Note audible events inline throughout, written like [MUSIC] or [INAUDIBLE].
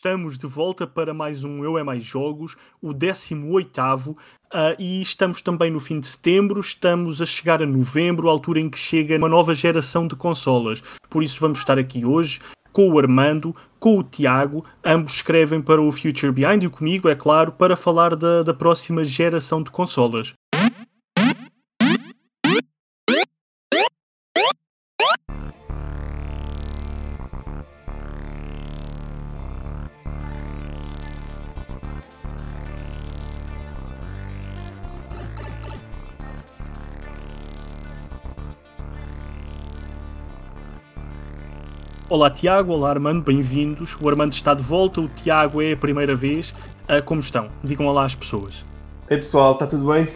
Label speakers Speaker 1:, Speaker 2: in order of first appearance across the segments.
Speaker 1: estamos de volta para mais um Eu é Mais Jogos, o 18º, uh, e estamos também no fim de setembro, estamos a chegar a novembro, a altura em que chega uma nova geração de consolas. Por isso vamos estar aqui hoje com o Armando, com o Tiago, ambos escrevem para o Future Behind e comigo, é claro, para falar da, da próxima geração de consolas. Olá Tiago, olá Armando, bem-vindos. O Armando está de volta, o Tiago é a primeira vez. Uh, como estão? Digam olá às pessoas.
Speaker 2: Ei pessoal, está tudo bem?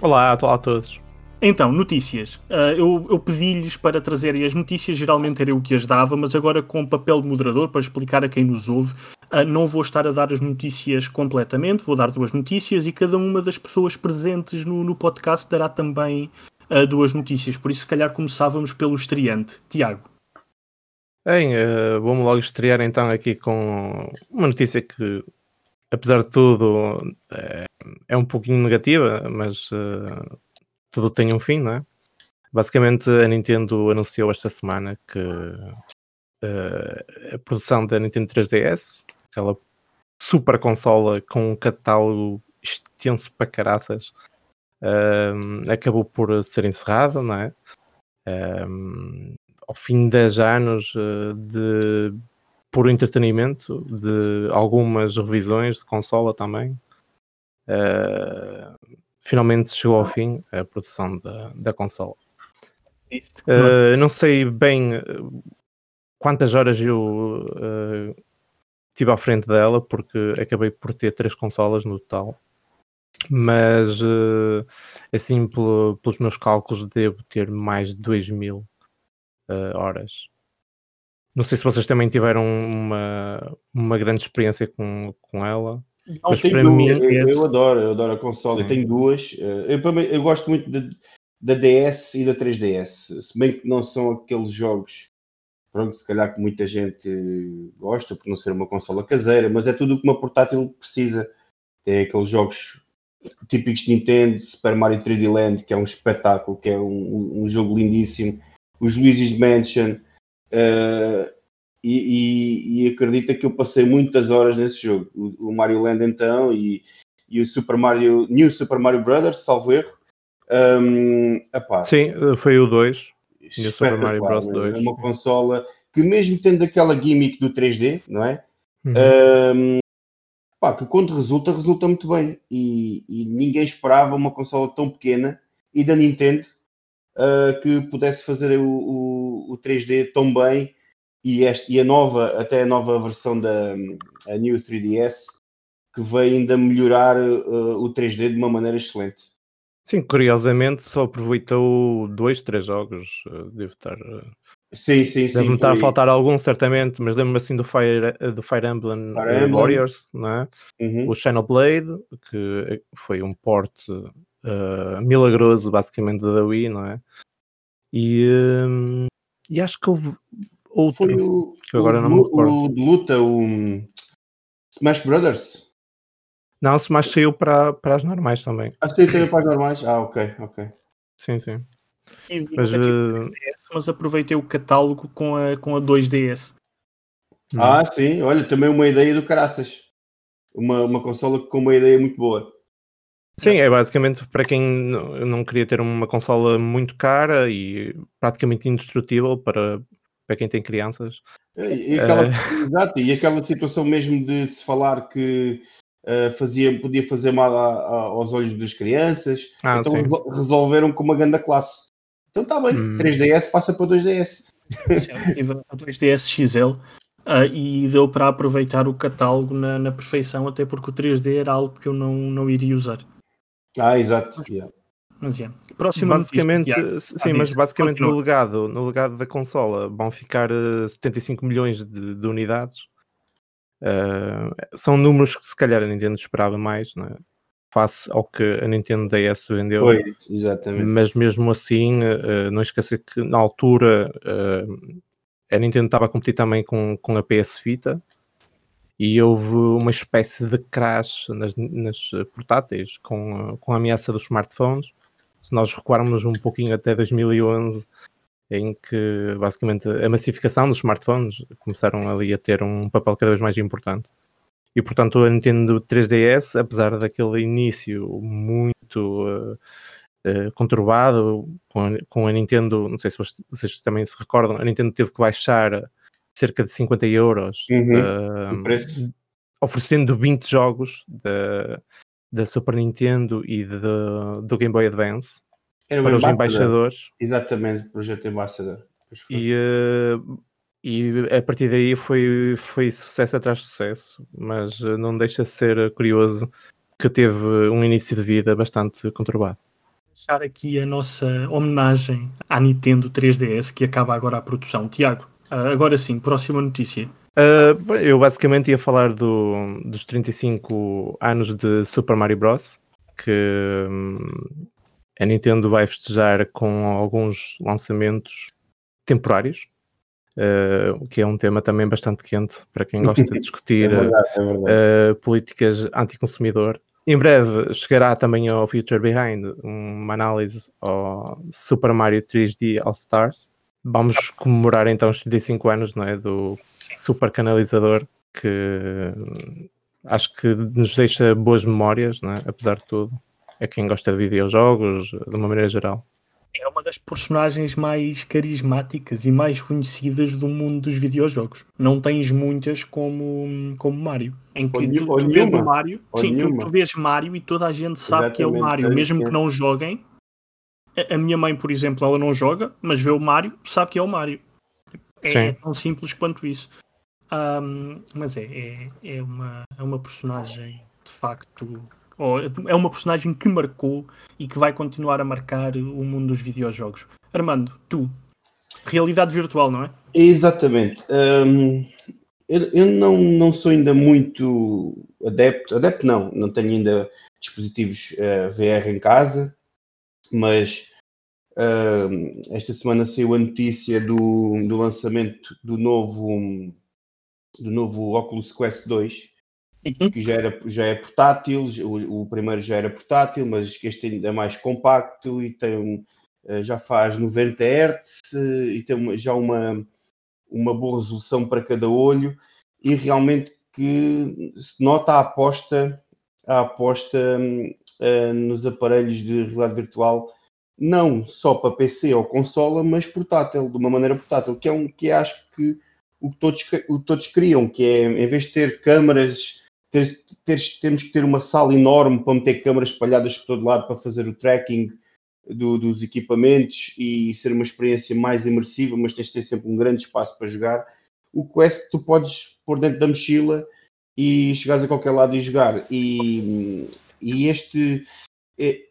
Speaker 3: Olá, olá a todos.
Speaker 1: Então, notícias. Uh, eu, eu pedi-lhes para trazerem as notícias, geralmente era eu que as dava, mas agora com papel de moderador, para explicar a quem nos ouve, uh, não vou estar a dar as notícias completamente, vou dar duas notícias e cada uma das pessoas presentes no, no podcast dará também uh, duas notícias. Por isso, se calhar começávamos pelo estreante. Tiago.
Speaker 3: Bem, uh, vamos logo estrear então aqui com uma notícia que, apesar de tudo, é, é um pouquinho negativa, mas uh, tudo tem um fim, não é? Basicamente, a Nintendo anunciou esta semana que uh, a produção da Nintendo 3DS, aquela super consola com um catálogo extenso para caraças, acabou por ser encerrada, não é? Um, ao fim de 10 anos uh, de puro entretenimento, de algumas revisões de consola também, uh, finalmente chegou ao fim a produção da, da consola. Uh, não sei bem quantas horas eu uh, tive à frente dela, porque acabei por ter três consolas no total. Mas, assim, pelo, pelos meus cálculos, devo ter mais de 2 mil uh, horas. Não sei se vocês também tiveram uma, uma grande experiência com, com ela.
Speaker 2: Não, mas para mim, eu, eu, adoro, eu adoro a console. Eu tenho duas. Eh, eu, eu gosto muito da, da DS e da 3DS. Se bem que não são aqueles jogos pronto, se calhar que muita gente gosta por não ser uma consola caseira, mas é tudo o que uma portátil precisa. Tem aqueles jogos típicos de Nintendo, Super Mario 3D Land, que é um espetáculo, que é um, um jogo lindíssimo os Luigi's Mansion, uh, e, e, e, acredita que eu passei muitas horas nesse jogo. O, o, Mario Land então e, e o Super Mario, New Super Mario Brothers, salvo erro. Um,
Speaker 3: Sim, foi o 2. New Super Mario Bros. 2.
Speaker 2: É uma consola que mesmo tendo aquela gimmick do 3D, não é? Uhum. Um, pá, que quando resulta, resulta muito bem. E, e, ninguém esperava uma consola tão pequena e da Nintendo uh, que pudesse fazer o, o, o, 3D tão bem e, este, e a nova, até a nova versão da New 3DS, que veio ainda melhorar uh, o 3D de uma maneira excelente.
Speaker 3: Sim, curiosamente só aproveitou dois, três jogos, uh, devo estar.
Speaker 2: Sim, sim, sim.
Speaker 3: Deve-me estar a faltar alguns, certamente, mas lembro-me assim do Fire, do Fire Emblem, Fire Emblem. Warriors, não é? Uhum. o Channel Blade, que foi um port uh, milagroso, basicamente, da Wii, não é? E, um, e acho que houve outro Foi o, que agora
Speaker 2: o,
Speaker 3: não me recordo.
Speaker 2: O de luta, o Smash Brothers?
Speaker 3: Não, o Smash saiu para, para as normais também.
Speaker 2: Ah, saiu também para as normais? Ah, ok, ok.
Speaker 3: Sim, sim.
Speaker 1: sim mas, uh... mas aproveitei o catálogo com a, com a 2DS.
Speaker 2: Ah, hum. sim, olha, também uma ideia do caraças. Uma, uma consola com uma ideia muito boa.
Speaker 3: Sim, é basicamente para quem não queria ter uma consola muito cara e praticamente indestrutível para, para quem tem crianças.
Speaker 2: E, e aquela, uh... [LAUGHS] exato, e aquela situação mesmo de se falar que uh, fazia, podia fazer mal a, a, aos olhos das crianças, ah, então sim. resolveram com uma grande classe. Então está bem, hum. 3DS passa para 2DS.
Speaker 1: Sim, a 2DS XL Uh, e deu para aproveitar o catálogo na, na, perfeição, até porque o 3D era algo que eu não, não iria usar.
Speaker 2: Ah, exato. Yeah.
Speaker 1: Mas yeah.
Speaker 3: Próximo basicamente, notícia, sim, mas basicamente no legado, no legado da consola vão ficar uh, eh, 75 milhões de, de unidades. Uh, são números que se calhar a Nintendo esperava mais, né? face ao que a Nintendo DS vendeu.
Speaker 2: Pois, exatamente.
Speaker 3: Mas mesmo assim, uh, não esquecer que na altura a Nintendo estava a competir também com, com a PS Vita e houve uma espécie de crash nas, nas portáteis com, com a ameaça dos smartphones. Se nós recuarmos um pouquinho até 2011, em que basicamente a massificação dos smartphones começaram ali a ter um papel cada vez mais importante. E portanto a Nintendo 3DS, apesar daquele início muito uh, uh, conturbado com a, com a, Nintendo, não sei se vocês também se recordam, a Nintendo teve que baixar cerca de 50 euros,
Speaker 2: uhum, uh,
Speaker 3: oferecendo 20 jogos da, da Super Nintendo e de, do Game Boy Advance Era para os embaixadores.
Speaker 2: Exatamente, projeto Ambassador.
Speaker 3: E, uh, e a partir daí foi, foi sucesso atrás de sucesso, mas uh, não deixa de ser curioso que teve um início de vida bastante conturbado.
Speaker 1: Deixar aqui a nossa homenagem à Nintendo 3DS que acaba agora a produção. Tiago, Uh, agora sim, próxima notícia.
Speaker 3: Uh, eu basicamente ia falar do, dos 35 anos de Super Mario Bros. Que um, a Nintendo vai festejar com alguns lançamentos temporários, uh, que é um tema também bastante quente para quem gosta de [LAUGHS] discutir é verdade, é verdade. políticas anticonsumidor. Em breve chegará também ao Future Behind uma análise ao Super Mario 3D All Stars, Vamos comemorar então os 35 anos não é, do super canalizador que acho que nos deixa boas memórias, não é? apesar de tudo. É quem gosta de videojogos, de uma maneira geral.
Speaker 1: É uma das personagens mais carismáticas e mais conhecidas do mundo dos videojogos. Não tens muitas como, como Mario. Em que tu, tu vês Mario, sim, tu, tu, vês Mario e toda a gente sabe Exatamente. que é o Mario, mesmo que não joguem, a minha mãe, por exemplo, ela não joga, mas vê o Mario, sabe que é o Mario. É, é tão simples quanto isso. Um, mas é, é, é, uma, é uma personagem de facto. é uma personagem que marcou e que vai continuar a marcar o mundo dos videojogos. Armando, tu, realidade virtual, não é?
Speaker 2: Exatamente. Um, eu, eu não, não sou ainda muito adepto, adepto não, não tenho ainda dispositivos uh, eh, VR em casa, mas uh, esta semana saiu a notícia do, do lançamento do novo, do novo Oculus Quest 2, uhum. que já, era, já é portátil, o, o, primeiro já era portátil, mas este ainda é mais compacto e tem uh, já faz 90 Hz e tem já uma, uma boa resolução para cada olho e realmente que se nota a aposta a aposta uh, nos aparelhos de realidade virtual, não só para PC ou consola, mas portátil, de uma maneira portátil, que é um que acho que o que todos, o que todos queriam, que é em vez de ter câmaras, ter, ter, temos que ter uma sala enorme para meter câmaras espalhadas por todo lado para fazer o tracking do, dos equipamentos e ser uma experiência mais imersiva, mas tens de ter sempre um grande espaço para jogar. O Quest tu podes pôr dentro da mochila e chegares a qualquer lado e jogar. E, e este e,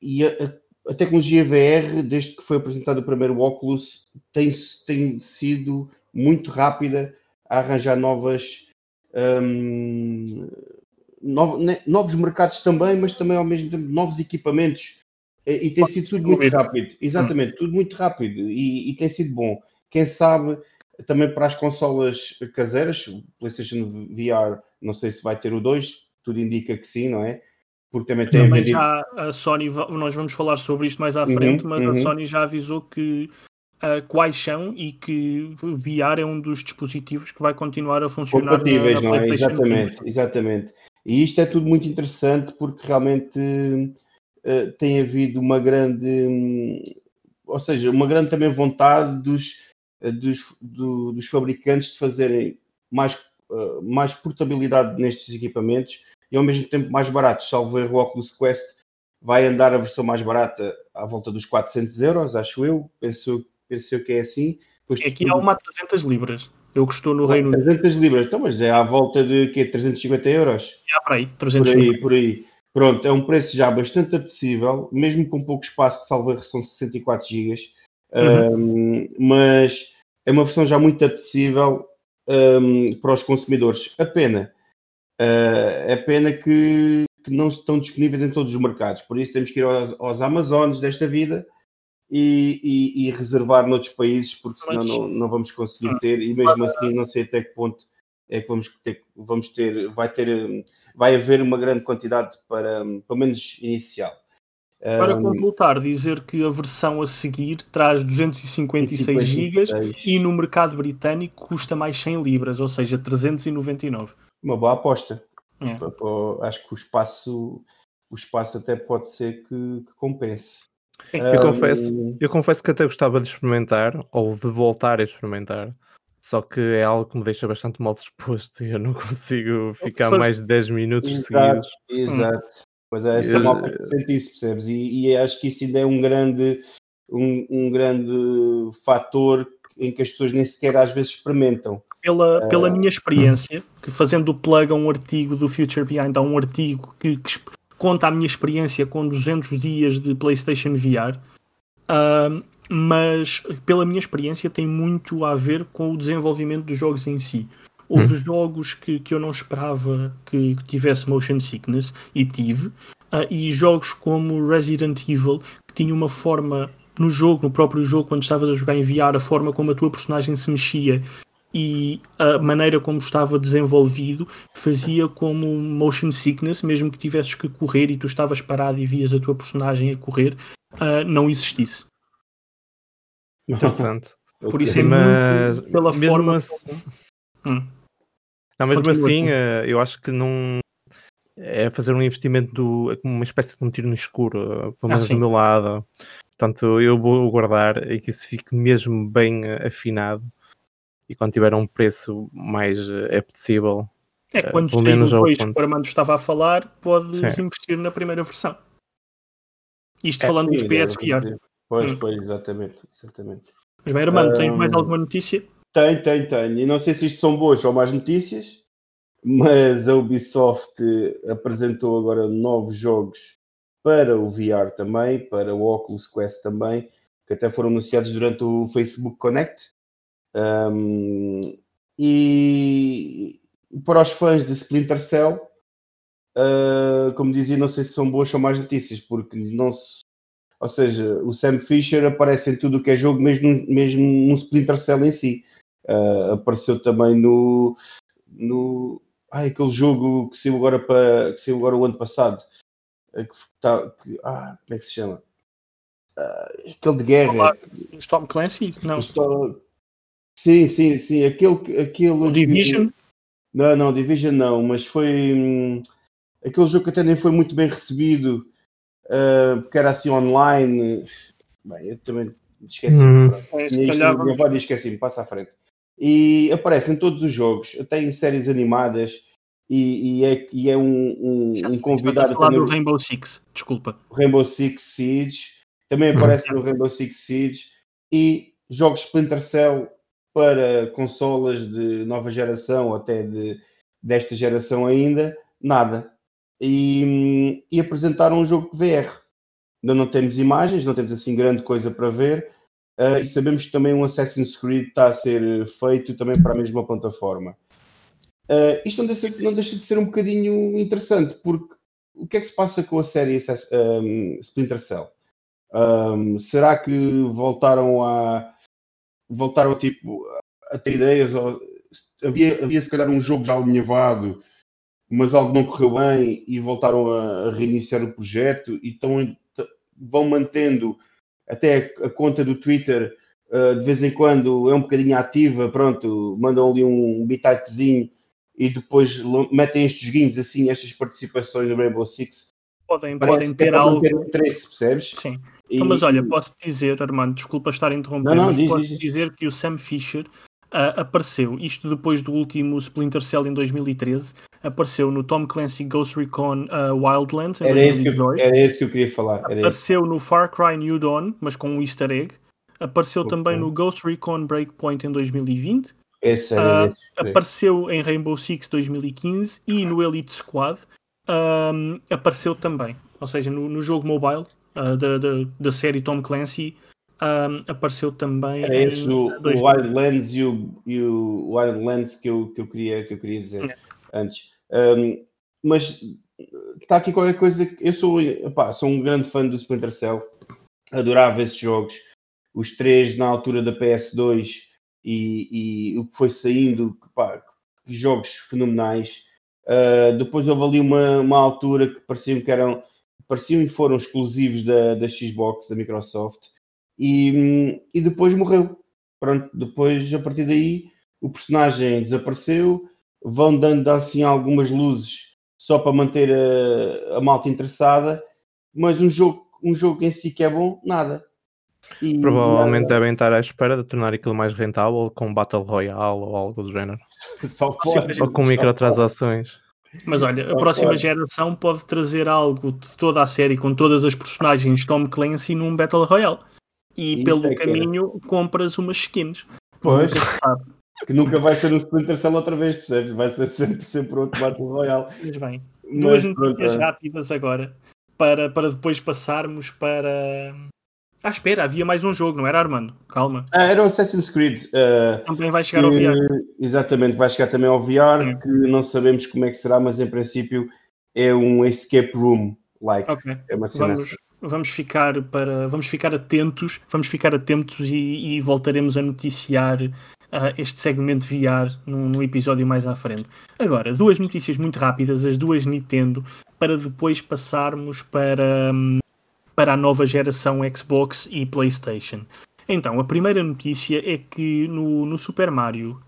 Speaker 2: e a, a, tecnologia VR, desde que foi apresentado o primeiro Oculus, tem, tem sido muito rápida a arranjar novas um, né, novos mercados também, mas também ao mesmo tempo novos equipamentos. E, e tem sido tudo muito rápido, exatamente, tudo muito rápido e, e tem sido bom. Quem sabe também para as consolas caseiras, o PlayStation VR, não sei se vai ter o 2, tudo indica que sim, não é?
Speaker 1: Porque também tem também vendido... já a Sony, nós vamos falar sobre isto mais à uhum, frente, uhum, mas uhum. a Sony já avisou que uh, quais são e que VR é um dos dispositivos que vai continuar a funcionar.
Speaker 2: Compatíveis, não é? Exatamente, exatamente. E isto é tudo muito interessante porque realmente uh, tem havido uma grande, um, ou seja, uma grande também vontade dos dos, do, dos fabricantes de fazerem mais, uh, mais portabilidade nestes equipamentos e ao mesmo tempo mais baratos. Salvo erro, o Oculus Quest vai andar a versão mais barata à volta dos 400 euros, acho eu. Penso, penso que é assim.
Speaker 1: Depois Aqui tudo... há uma a 300 libras. Eu estou no Reino
Speaker 2: Unido. 300 libras, então, mas é à volta de quê? 350 euros?
Speaker 1: É por aí, 300
Speaker 2: por aí, por aí. Pronto, é um preço já bastante apetecível, mesmo com pouco espaço, que salvo erro são 64 gigas. Uhum. Um, mas é uma versão já muito apetecível um, para os consumidores. A pena uh, é pena que, que, não estão disponíveis em todos os mercados, por isso temos que ir aos, aos Amazones desta vida e, e, e, reservar noutros países, porque senão não, não vamos conseguir ter, e mesmo assim não sei até que ponto é que vamos ter, vamos ter, vai ter, vai haver uma grande quantidade para, pelo menos inicial.
Speaker 1: Para completar, dizer que a versão a seguir traz 256 GB e no mercado britânico custa mais 100 libras, ou seja, 399.
Speaker 2: Uma boa aposta. É. Acho que o espaço, o espaço até pode ser que, que compense.
Speaker 3: Eu, um, confesso, eu confesso que até gostava de experimentar ou de voltar a experimentar. Só que é algo que me deixa bastante mal disposto e eu não [LAUGHS] consigo ficar mais de 10 minutos
Speaker 2: exato,
Speaker 3: seguidos.
Speaker 2: Exato. Pois é, essa malta que sente isso, percebes? E, e, acho que isso ainda é um grande, um, um, grande fator em que as pessoas nem sequer às vezes experimentam.
Speaker 1: Pela, pela uh... minha experiência, que fazendo o plug a um artigo do Future Behind, há um artigo que, que conta a minha experiência com 200 dias de PlayStation VR, uh, mas pela minha experiência tem muito a ver com o desenvolvimento dos jogos em si. Houve hum. jogos que, que eu não esperava que, que tivesse motion sickness e tive, uh, e jogos como Resident Evil, que tinha uma forma no jogo, no próprio jogo, quando estavas a jogar em VR, a forma como a tua personagem se mexia e a maneira como estava desenvolvido fazia como motion sickness, mesmo que tivesses que correr e tu estavas parado e vias a tua personagem a correr, uh, não existisse.
Speaker 3: Interessante. [LAUGHS]
Speaker 1: Por isso é Mas, muito pela forma. Assim...
Speaker 3: Hum. Não, mesmo Continua assim, uh, eu acho que não é fazer um investimento do, é como uma espécie de um tiro no escuro, uh, pelo menos ah, do meu lado. Portanto, eu vou guardar e que isso fique mesmo bem uh, afinado e quando tiver um preço mais uh, apetecível.
Speaker 1: É, quando uh, sair depois que o Armando estava a falar, podes Sim. investir na primeira versão. Isto é, falando dos PSVR.
Speaker 2: Pois, hum. pois, exatamente, exatamente.
Speaker 1: Mas bem, Armando, um, tens mais alguma notícia?
Speaker 2: Tenho, tenho, tenho. E não sei se isto são boas ou más notícias, mas a Ubisoft apresentou agora novos jogos para o VR também, para o Oculus Quest também, que até foram anunciados durante o Facebook Connect. Um, e para os fãs de Splinter Cell, uh, como dizia, não sei se são boas ou más notícias, porque não se. Ou seja, o Sam Fisher aparece em tudo o que é jogo, mesmo, mesmo no Splinter Cell em si. Uh, apareceu também no, no ai, aquele jogo que saiu agora para que saiu agora o ano passado que, tá, que ah, como é que se chama? Uh, aquele de guerra.
Speaker 1: Os Tom Clancy? Não.
Speaker 2: Sim, sim, sim. Aquele, aquele
Speaker 1: o Division? Que...
Speaker 2: Não, não, Division não, mas foi hum, aquele jogo que até nem foi muito bem recebido, uh, porque era assim online. Bem, eu também esqueci. Hum. É, esqueci-me, passa à frente e aparece em todos os jogos, até em séries animadas e, e é, e é um, um, um convidado.
Speaker 1: Falar também, do Rainbow Six, desculpa.
Speaker 2: Rainbow Six Siege também hum. aparece hum. no Rainbow Six Siege e jogos Splinter Cell para consolas de nova geração, até de, desta geração ainda, nada. E, e apresentaram um jogo de VR. Ainda não temos imagens, não temos assim grande coisa para ver, Uh, e sabemos que também um Assassin's Creed está a ser feito também para a mesma plataforma. Uh, isto não deixa, não deixa, de ser um bocadinho interessante, porque o que é que se passa com a série um, Splinter Cell? Um, será que voltaram a voltaram tipo a ter ideias? Ou, havia, havia se calhar um jogo já alinhavado, mas algo não correu bem e voltaram a, a reiniciar o projeto e estão, vão mantendo até a conta do Twitter uh, de vez em quando é um bocadinho ativa, pronto, mandam ali um bititezinho e depois metem estes joguinhos assim, estas participações do Rainbow Six.
Speaker 1: Podem, podem ter algo. Ter
Speaker 2: interesse, percebes?
Speaker 1: Sim. E, mas olha, posso dizer, Armando, desculpa estar a interromper, não, não, diz, posso diz, dizer que o Sam Fisher uh, apareceu, isto depois do último Splinter Cell em 2013, apareceu no Tom Clancy Ghost Recon uh, Wildlands
Speaker 2: em era 2018. Esse que, era esse que eu queria falar.
Speaker 1: Apareceu esse. no Far Cry New Dawn, mas com um easter egg. Apareceu também no Ghost Recon Breakpoint em 2020.
Speaker 2: Esse, uh, esse,
Speaker 1: apareceu em Rainbow Six 2015 e no Elite Squad um, apareceu também. Ou seja, no, no jogo mobile uh, da, da, da série Tom Clancy um, apareceu também.
Speaker 2: Era esse o, o Wildlands e o, e o Wildlands que eu, que, eu queria, que eu queria dizer é. antes. Um, mas está aqui qualquer coisa. Eu sou, opá, sou um grande fã do Splinter Cell, adorava esses jogos. Os três na altura da PS2 e, e o que foi saindo, opá, jogos fenomenais. Uh, depois houve ali uma, uma altura que pareciam que eram pareciam e foram exclusivos da, da Xbox, da Microsoft, e, e depois morreu. Pronto, depois a partir daí o personagem desapareceu, vão dando assim algumas luzes só para manter a, a malta interessada, mas um jogo, um jogo em si que é bom, nada.
Speaker 3: E, Provavelmente nada. devem estar à espera de tornar aquilo mais rentável com Battle Royale ou algo do género. [LAUGHS]
Speaker 2: Só pode.
Speaker 3: Ou com microtransações.
Speaker 1: Mas olha, a próxima pode. geração pode trazer algo de toda a série com todas as personagens Tom Clancy num Battle Royale. E pelo é caminho compras umas skins.
Speaker 2: Pois. Que nunca vai ser um Splinter Cell outra vez, percebes? Vai ser sempre, sempre outro Battle Royale.
Speaker 1: Mas bem, duas Mas, notícias é. rápidas agora para, para depois passarmos para. Ah, espera, havia mais um jogo, não era Armando? Calma.
Speaker 2: Ah, era o Assassin's Creed. Uh,
Speaker 1: também vai chegar que, ao VR.
Speaker 2: Exatamente, vai chegar também ao VR, Sim. que não sabemos como é que será, mas em princípio é um escape room like. Okay. É uma
Speaker 1: cena vamos, assim. vamos ficar para vamos ficar atentos, vamos ficar atentos e, e voltaremos a noticiar uh, este segmento VR num, num, episódio mais à frente. Agora, duas notícias muito rápidas, as duas Nintendo, para depois passarmos para, um, para a nova geração Xbox e PlayStation. Então, a primeira notícia é que no, no Super Mario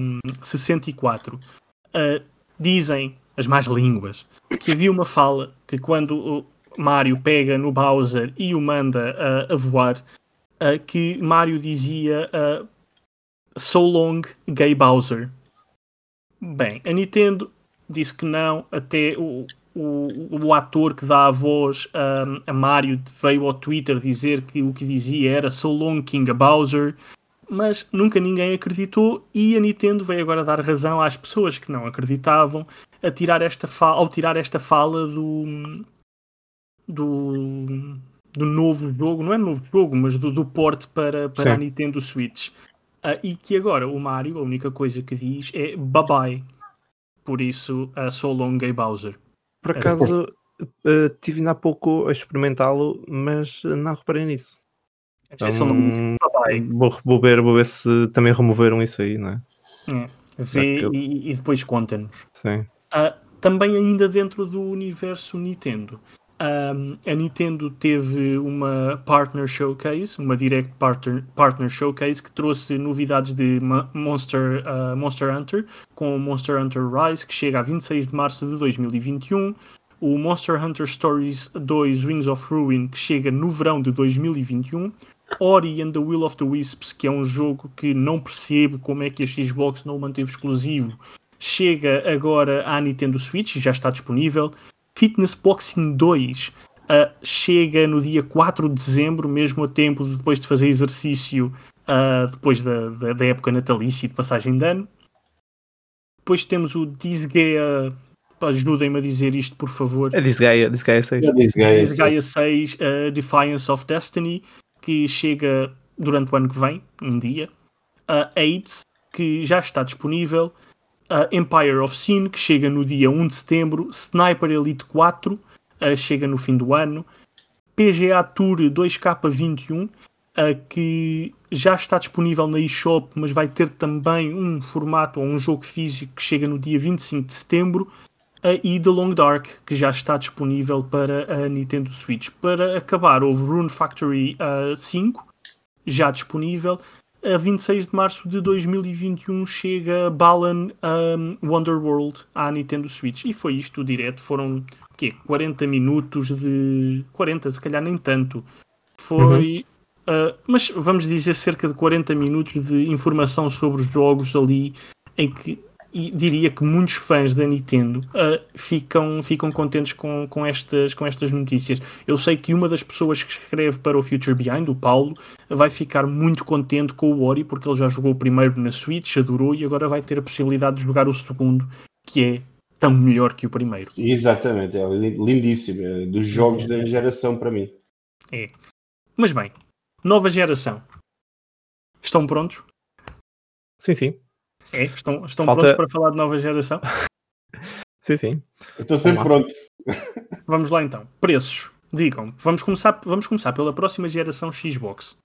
Speaker 1: um, 64 uh, dizem as más línguas que havia uma fala que quando o Mario pega no Bowser e o manda uh, a voar, uh, que Mario dizia uh, So Long Gay Bowser. Bem, a Nintendo disse que não, até o, o, o ator que dá a voz a, a Mario veio ao Twitter dizer que o que dizia era So Long King Bowser, mas nunca ninguém acreditou e a Nintendo veio agora dar razão às pessoas que não acreditavam a tirar esta ao tirar esta fala do, do, do novo jogo, não é novo jogo, mas do, do porte para, para a Nintendo Switch. Uh, e que agora o Mario, a única coisa que diz é bye bye. Por isso, uh, so long, gay Bowser.
Speaker 3: Por acaso, uh, tive ainda há pouco a experimentá-lo, mas não reparei nisso. Então, vou, vou, ver, vou ver se também removeram isso aí, não é?
Speaker 1: é. Vê eu... e, e, depois conta-nos.
Speaker 3: Sim.
Speaker 1: Uh, também ainda dentro do universo Nintendo. Um, a Nintendo teve uma Partner Showcase, uma Direct Partner, partner Showcase, que trouxe novidades de Monster, uh, Monster Hunter, com o Monster Hunter Rise, que chega a 26 de março de 2021, o Monster Hunter Stories 2 Wings of Ruin, que chega no verão de 2021, Ori and the Will of the Wisps, que é um jogo que não percebo como é que a Xbox não o manteve exclusivo, chega agora à Nintendo Switch, já está disponível. Fitness Boxing 2 uh, chega no dia 4 de dezembro, mesmo a tempo de, depois de fazer exercício uh, depois da, da, da, época natalícia e de passagem de ano. Depois temos o Disgaea. Ajudem-me a dizer isto, por favor.
Speaker 3: É Disgaea, Disgaea 6. É
Speaker 2: Disgaea,
Speaker 1: Disgaea 6, uh, Defiance of Destiny, que chega durante o ano que vem, um dia. Uh, AIDS, que já está disponível uh, Empire of Sin, que chega no dia 1 de setembro, Sniper Elite 4, uh, chega no fim do ano, PGA Tour 2K21, uh, que já está disponível na eShop, mas vai ter também um formato ou um jogo físico que chega no dia 25 de setembro, uh, e The Long Dark, que já está disponível para a Nintendo Switch. Para acabar, houve Rune Factory 5, já disponível, a 26 de março de 2021 chega Balan um, Wonderworld à Nintendo Switch. E foi isto direto. Foram quê? 40 minutos de. 40, se calhar nem tanto. Foi. Uhum. Uh, mas vamos dizer cerca de 40 minutos de informação sobre os jogos ali em que e diria que muitos fãs da Nintendo uh, ficam, ficam contentes com, com, estas, com estas notícias. Eu sei que uma das pessoas que escreve para o Future Behind, o Paulo, vai ficar muito contente com o Ori, porque ele já jogou o primeiro na Switch, adorou, e agora vai ter a possibilidade de jogar o segundo, que é tão melhor que o primeiro.
Speaker 2: Exatamente, é lindíssimo. É dos jogos da geração para mim.
Speaker 1: É. Mas bem, nova geração. Estão prontos?
Speaker 3: Sim, sim.
Speaker 1: É, estão, estão Falta... prontos para falar de nova geração? [LAUGHS]
Speaker 3: sim, sim.
Speaker 2: estou sempre pronto.
Speaker 1: Vamos lá então. Preços. Digam, vamos começar, vamos começar pela próxima geração Xbox.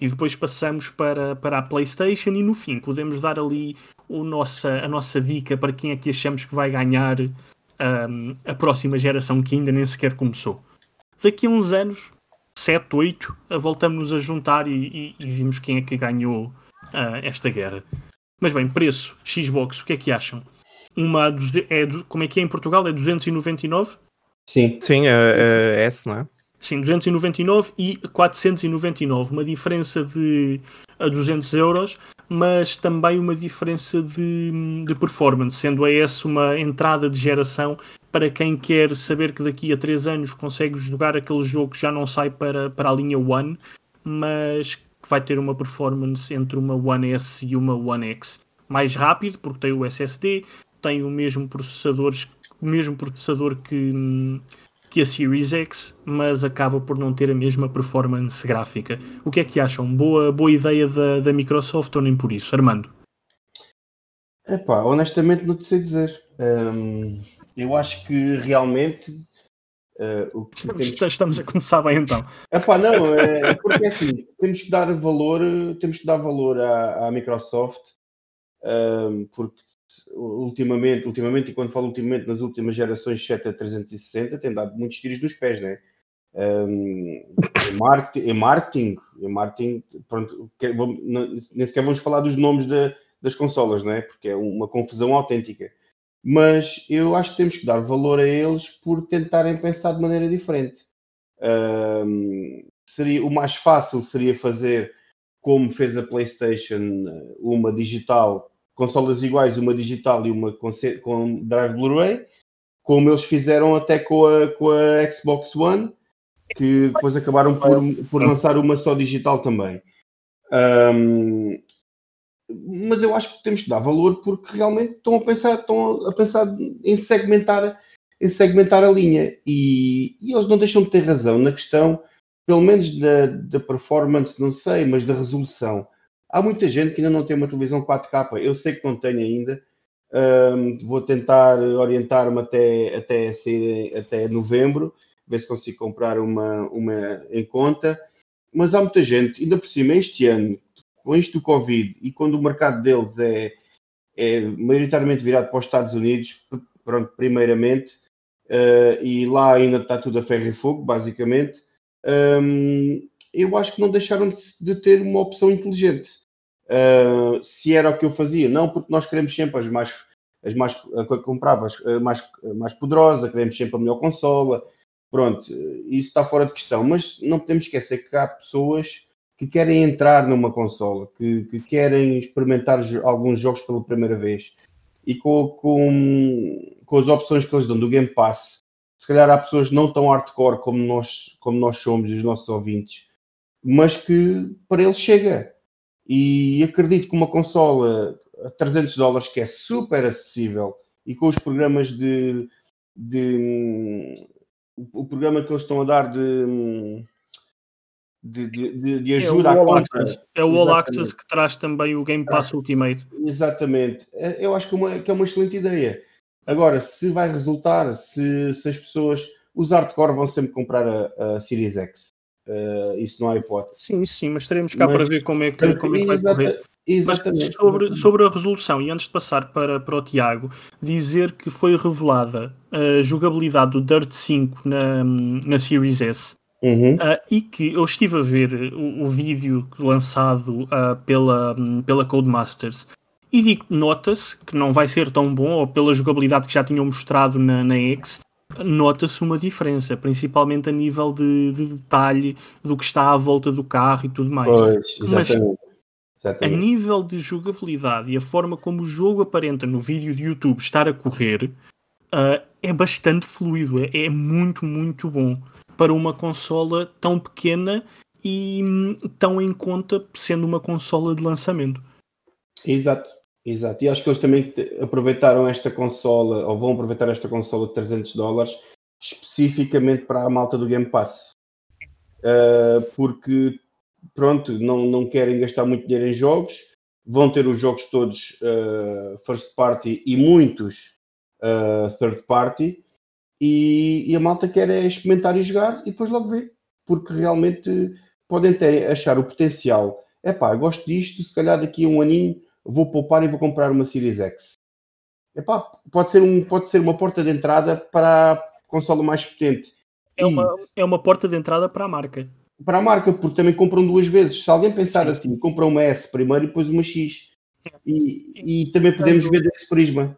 Speaker 1: e depois passamos para, para a PlayStation e no fim podemos dar ali o nossa, a nossa dica para quem é que achamos que vai ganhar um, a próxima geração que ainda nem sequer começou. Daqui a uns anos, 7, 8, voltamos-nos a juntar e, e, e, vimos quem é que ganhou uh, esta guerra. Mas bem, preço, Xbox, o que é que acham? Uma é, como é que é em Portugal? É 299?
Speaker 3: Sim. Sim, é, é S, não é?
Speaker 1: Sim, 299 e 499, uma diferença de a 200 euros, mas também uma diferença de, de performance, sendo a S uma entrada de geração para quem quer saber que daqui a 3 anos consegue jogar aquele jogo que já não sai para, para a linha One, mas que vai ter uma performance entre uma One S e uma One X mais rápido, porque tem o SSD, tem o mesmo processador, o mesmo processador que, que a Series X, mas acaba por não ter a mesma performance gráfica. O que é que acham? Boa, boa ideia da, da Microsoft ou nem por isso? Armando?
Speaker 2: Epá, honestamente não te sei dizer. Um, eu acho que realmente
Speaker 1: uh, estamos, estamos, a começar bem então.
Speaker 2: Epá, não, é, porque é assim, temos que dar valor, temos que dar valor à, à Microsoft um, porque ultimamente, ultimamente, e quando falo ultimamente, nas últimas gerações 7 a 360, tem dado muitos tiros nos pés, né? Um, em, marketing, em marketing, em marketing pronto, nem sequer vamos falar dos nomes de, das consolas, né? porque é uma confusão autêntica. Mas eu acho que temos que dar valor a eles por tentarem pensar de maneira diferente. Um, seria, o mais fácil seria fazer como fez a PlayStation, uma digital consolas iguais, uma digital e uma com, com drive Blu-ray, como eles fizeram até com a, com a Xbox One, que depois acabaram por, por lançar uma só digital também. Um, mas eu acho que temos que dar valor porque realmente estão a pensar, estão a pensar em segmentar, em segmentar a linha e, e eles não deixam de ter razão na questão, pelo menos da, da performance, não sei, mas da resolução. Há muita gente que ainda não tem uma televisão 4K. Eu sei que não tenho ainda. Um, vou tentar orientar-me até, até, até novembro, ver se consigo comprar uma, uma em conta. Mas há muita gente, ainda por cima, este ano, com isto do Covid e quando o mercado deles é, é maioritariamente virado para os Estados Unidos, pronto, primeiramente, uh, e lá ainda está tudo a ferro e fogo, basicamente, um, eu acho que não deixaram de, de ter uma opção inteligente. Uh, se era o que eu fazia, não, porque nós queremos sempre as mais, as mais comprava as mais, mais poderosa, queremos sempre a melhor consola, pronto, isso está fora de questão, mas não podemos esquecer que há pessoas que querem entrar numa consola, que, que querem experimentar alguns jogos pela primeira vez e com, com, com as opções que eles dão do Game Pass, se calhar há pessoas não tão hardcore como nós, como nós somos os nossos ouvintes, mas que para eles chega e acredito que uma consola a 300 dólares, que é super acessível, e com os programas de. de o programa que eles estão a dar de. De, de, de, ajuda
Speaker 1: é à. É o All Access que traz também o Game Pass ah, Ultimate.
Speaker 2: Exatamente. É, eu acho que é, uma, que é uma excelente ideia. Agora, se vai resultar, se, se as pessoas. Os hardcore vão sempre comprar a, a Series X. Uh, isso não há hipótese.
Speaker 1: Sim, sim, mas teremos cá mas, para ver como é que, como é que vai correr. Exatamente. Mas sobre, sobre a resolução, e antes de passar para, para o Tiago, dizer que foi revelada a jogabilidade do Dirt 5 na, na Series S. Uhum. Uh, e que eu estive a ver o, o vídeo lançado uh, pela, pela Codemasters e nota-se que não vai ser tão bom, ou pela jogabilidade que já tinham mostrado na, na X, nota-se uma diferença, principalmente a nível de, de, detalhe do que está à volta do carro e tudo mais.
Speaker 2: Pois, exatamente.
Speaker 1: Mas, a nível de jogabilidade e a forma como o jogo aparenta no vídeo de YouTube estar a correr, uh, é bastante fluido, é, é, muito, muito bom para uma consola tão pequena e hum, tão em conta sendo uma consola de lançamento.
Speaker 2: Exato. Exato, e acho que eles também aproveitaram esta consola, ou vão aproveitar esta consola de 300 dólares, especificamente para a malta do Game Pass. Uh, porque, pronto, não, não querem gastar muito dinheiro em jogos, vão ter os jogos todos uh, first party e muitos uh, third party, e, e, a malta quer é experimentar e jogar e depois logo ver, porque realmente podem ter, achar o potencial. É pá, gosto disto, se calhar daqui a um aninho vou poupar e vou comprar uma Series X. Epá, pode, ser um, pode ser uma porta de entrada para a consola mais potente.
Speaker 1: É uma, é uma porta de entrada para a marca.
Speaker 2: Para a marca, porque também compram duas vezes. Se alguém pensar assim, compra uma S primeiro e depois uma X. E, e também podemos ver desse prisma.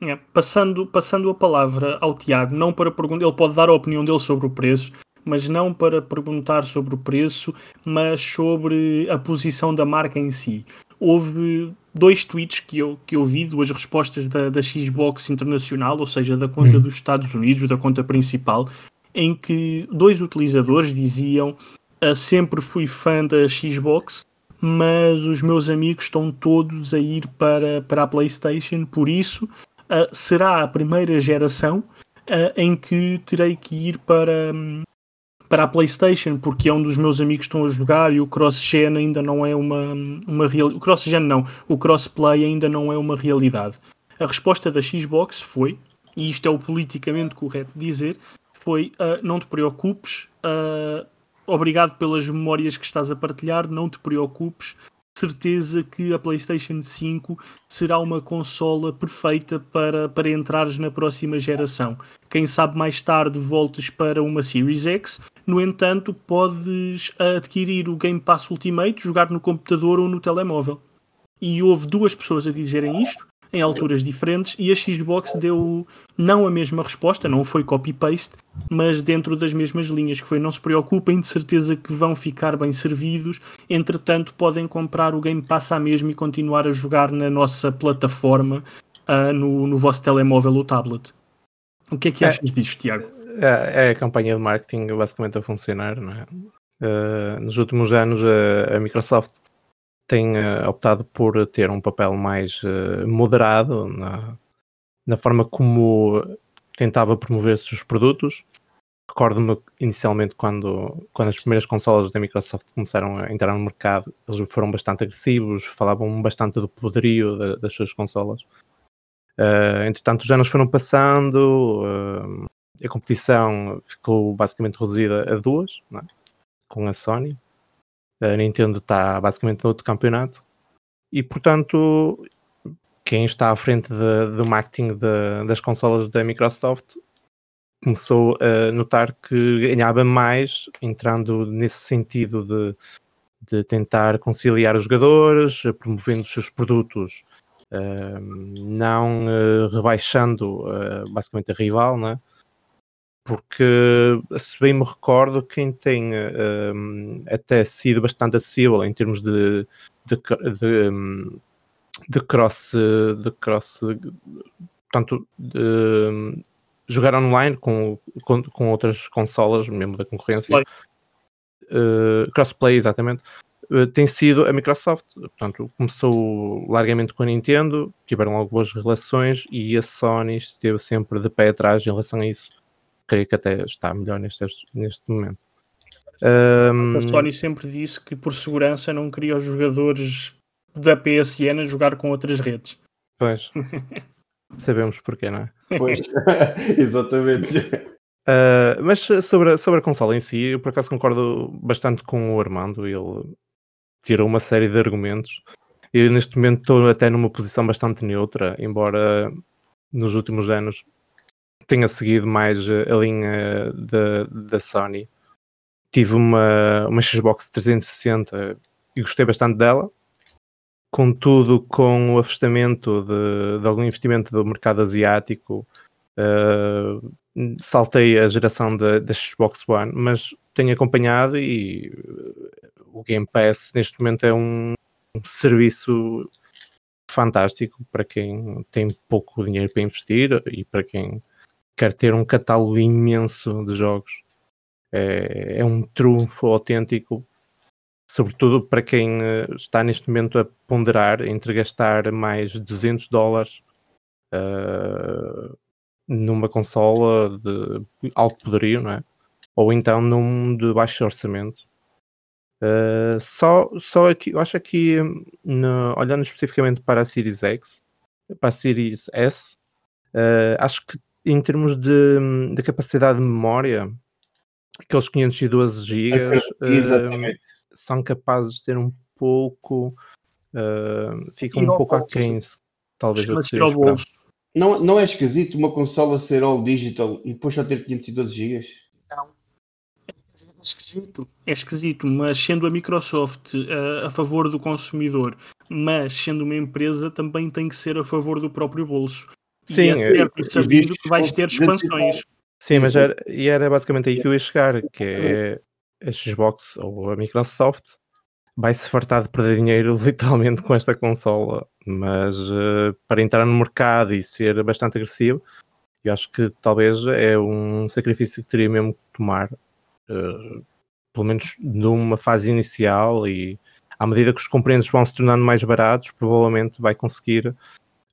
Speaker 1: É, passando, passando a palavra ao Tiago, não para perguntar, ele pode dar a opinião dele sobre o preço, mas não para perguntar sobre o preço, mas sobre a posição da marca em si. Houve dois tweets que eu, que eu vi, duas respostas da, da Xbox Internacional, ou seja, da conta hum. dos Estados Unidos, da conta principal, em que dois utilizadores diziam uh, sempre fui fã da Xbox, mas os meus amigos estão todos a ir para, para a PlayStation, por isso uh, será a primeira geração uh, em que terei que ir para, um, para a PlayStation, porque é um dos meus amigos que estão a jogar e o cross-gen ainda não é uma, uma realidade. O cross-gen não, o cross-play ainda não é uma realidade. A resposta da Xbox foi, e isto é o politicamente correto dizer, foi uh, não te preocupes, obrigado pelas memórias que estás a partilhar, não te preocupes, certeza que a PlayStation 5 será uma consola perfeita para, para entrares na próxima geração. Quem sabe mais tarde voltes para uma Series X, no entanto, podes adquirir o Game Pass Ultimate, jogar no computador ou no telemóvel. E houve duas pessoas a dizerem isto, em alturas diferentes e a Xbox deu não a mesma resposta, não foi copy-paste, mas dentro das mesmas linhas, que foi não se preocupem, de certeza que vão ficar bem servidos, entretanto podem comprar o Game Pass à mesma e continuar a jogar na nossa plataforma uh, no, no vosso telemóvel ou tablet. O que é que é, achas disto, Tiago?
Speaker 3: É, é, a campanha de marketing basicamente a funcionar, não é? Uh, nos últimos anos a, a Microsoft tem uh, optado por ter um papel mais uh, moderado na, na, forma como tentava promover seus produtos. Recordo-me inicialmente quando, quando as primeiras consolas da Microsoft começaram a entrar no mercado, eles foram bastante agressivos, falavam bastante do poderio de, das suas consolas. Uh, entretanto, os anos foram passando, a competição ficou basicamente reduzida a duas, é? com a Sony a Nintendo está basicamente no outro campeonato e, portanto, quem está à frente do marketing de, das consolas da Microsoft começou a notar que ganhava mais entrando nesse sentido de, de tentar conciliar os jogadores, promovendo os seus produtos, uh, não uh, rebaixando uh, basicamente a rival, né? Porque se bem me recordo, quem tem um, até sido bastante acessível em termos de, de, de, hum, de cross, de cross, portanto, de, hum, jogar online com, com, com, outras consolas, mesmo da concorrência, uh, crossplay, exatamente, uh, tem sido a Microsoft. Portanto, começou largamente com a Nintendo, tiveram algumas relações e a Sony esteve sempre de pé atrás em relação a isso creio que até está melhor neste, neste momento.
Speaker 1: Um... A Sony sempre disse que por segurança não queria os jogadores da PSN a jogar com outras redes.
Speaker 3: Pois. [LAUGHS] Sabemos porquê, não é?
Speaker 2: Pois, [LAUGHS] exatamente.
Speaker 3: Uh, mas sobre, sobre a consola em si, eu por acaso concordo bastante com o Armando. Ele tirou uma série de argumentos. Eu neste momento estou até numa posição bastante neutra, embora nos últimos anos tenha seguido mais eh, a linha da, da Sony. Tive uma, uma Xbox 360 e gostei bastante dela. Contudo, com o afastamento de, de algum investimento do mercado asiático, uh, saltei a geração da, Xbox One, mas tenho acompanhado e o Game Pass neste momento é um, um serviço fantástico para quem tem pouco dinheiro para investir e para quem quer ter um catálogo imenso de jogos. É, é um trunfo autêntico, sobretudo para quem eh, está neste momento a ponderar entre gastar mais 200 dólares uh, numa consola de alto poderio, não é? Ou então num de baixo orçamento. Uh, só, só aqui, eu acho que olhando especificamente para a Series X, para a Series S, uh, acho que em termos de, de, capacidade de memória, aqueles 512 GB uh, são capazes de ser um pouco. Uh, ficam um pouco aquém, talvez.
Speaker 2: Não, não é esquisito uma consola ser all digital e depois só ter 512 GB? Não.
Speaker 1: É esquisito, é esquisito, mas sendo a Microsoft uh, a favor do consumidor, mas sendo uma empresa, também tem que ser a favor do próprio bolso.
Speaker 3: Sim, e é, é,
Speaker 1: sabendo que vais ter expansões.
Speaker 3: Sim, mas era, e era basicamente aí que eu ia chegar, que é a Xbox ou a Microsoft vai se fartar de perder dinheiro [LAUGHS] literalmente com esta consola, mas uh, para entrar no mercado e ser bastante agressivo, eu acho que talvez é um sacrifício que teria mesmo que tomar, uh, pelo menos numa fase inicial e à medida que os componentes vão se tornando mais baratos, provavelmente vai conseguir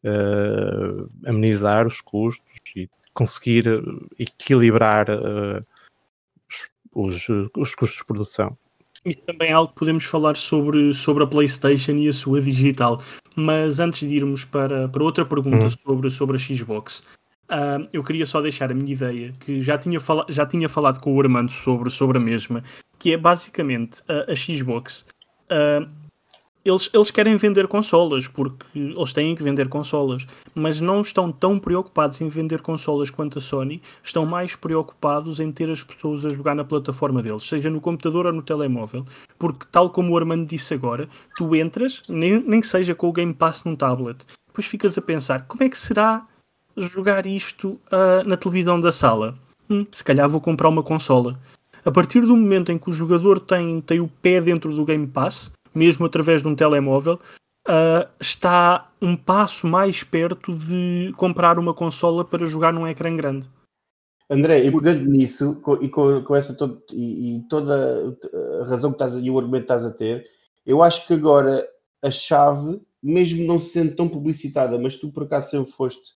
Speaker 3: uh, amenizar os custos e conseguir equilibrar os, os custos de produção.
Speaker 1: Isso também é algo que podemos falar sobre, sobre a PlayStation e a sua digital. Mas antes de irmos para, para outra pergunta uhum. sobre, sobre a Xbox, uh, eu queria só deixar a minha ideia, que já tinha, fala, já tinha falado com o Armando sobre, sobre a mesma, que é basicamente a, a Xbox. Uh, eles, eles querem vender consolas, porque eles têm que vender consolas, mas não estão tão preocupados em vender consolas quanto a Sony, estão mais preocupados em ter as pessoas a jogar na plataforma deles, seja no computador ou no telemóvel, porque tal como o Armando disse agora, tu entras, nem, nem seja com o Game Pass num tablet, depois ficas a pensar, como é que será jogar isto uh, na televisão da sala? Hum, se calhar vou comprar uma consola. A partir do momento em que o jogador tem, tem o pé dentro do Game Pass, mesmo através de um telemóvel, uh, está um passo mais perto de comprar uma consola para jogar num ecrã grande.
Speaker 2: André, e pegando nisso, e com, com essa todo, e, e, toda a razão que estás e o argumento que estás a ter, eu acho que agora a chave, mesmo não sendo tão publicitada, mas tu por acaso sempre foste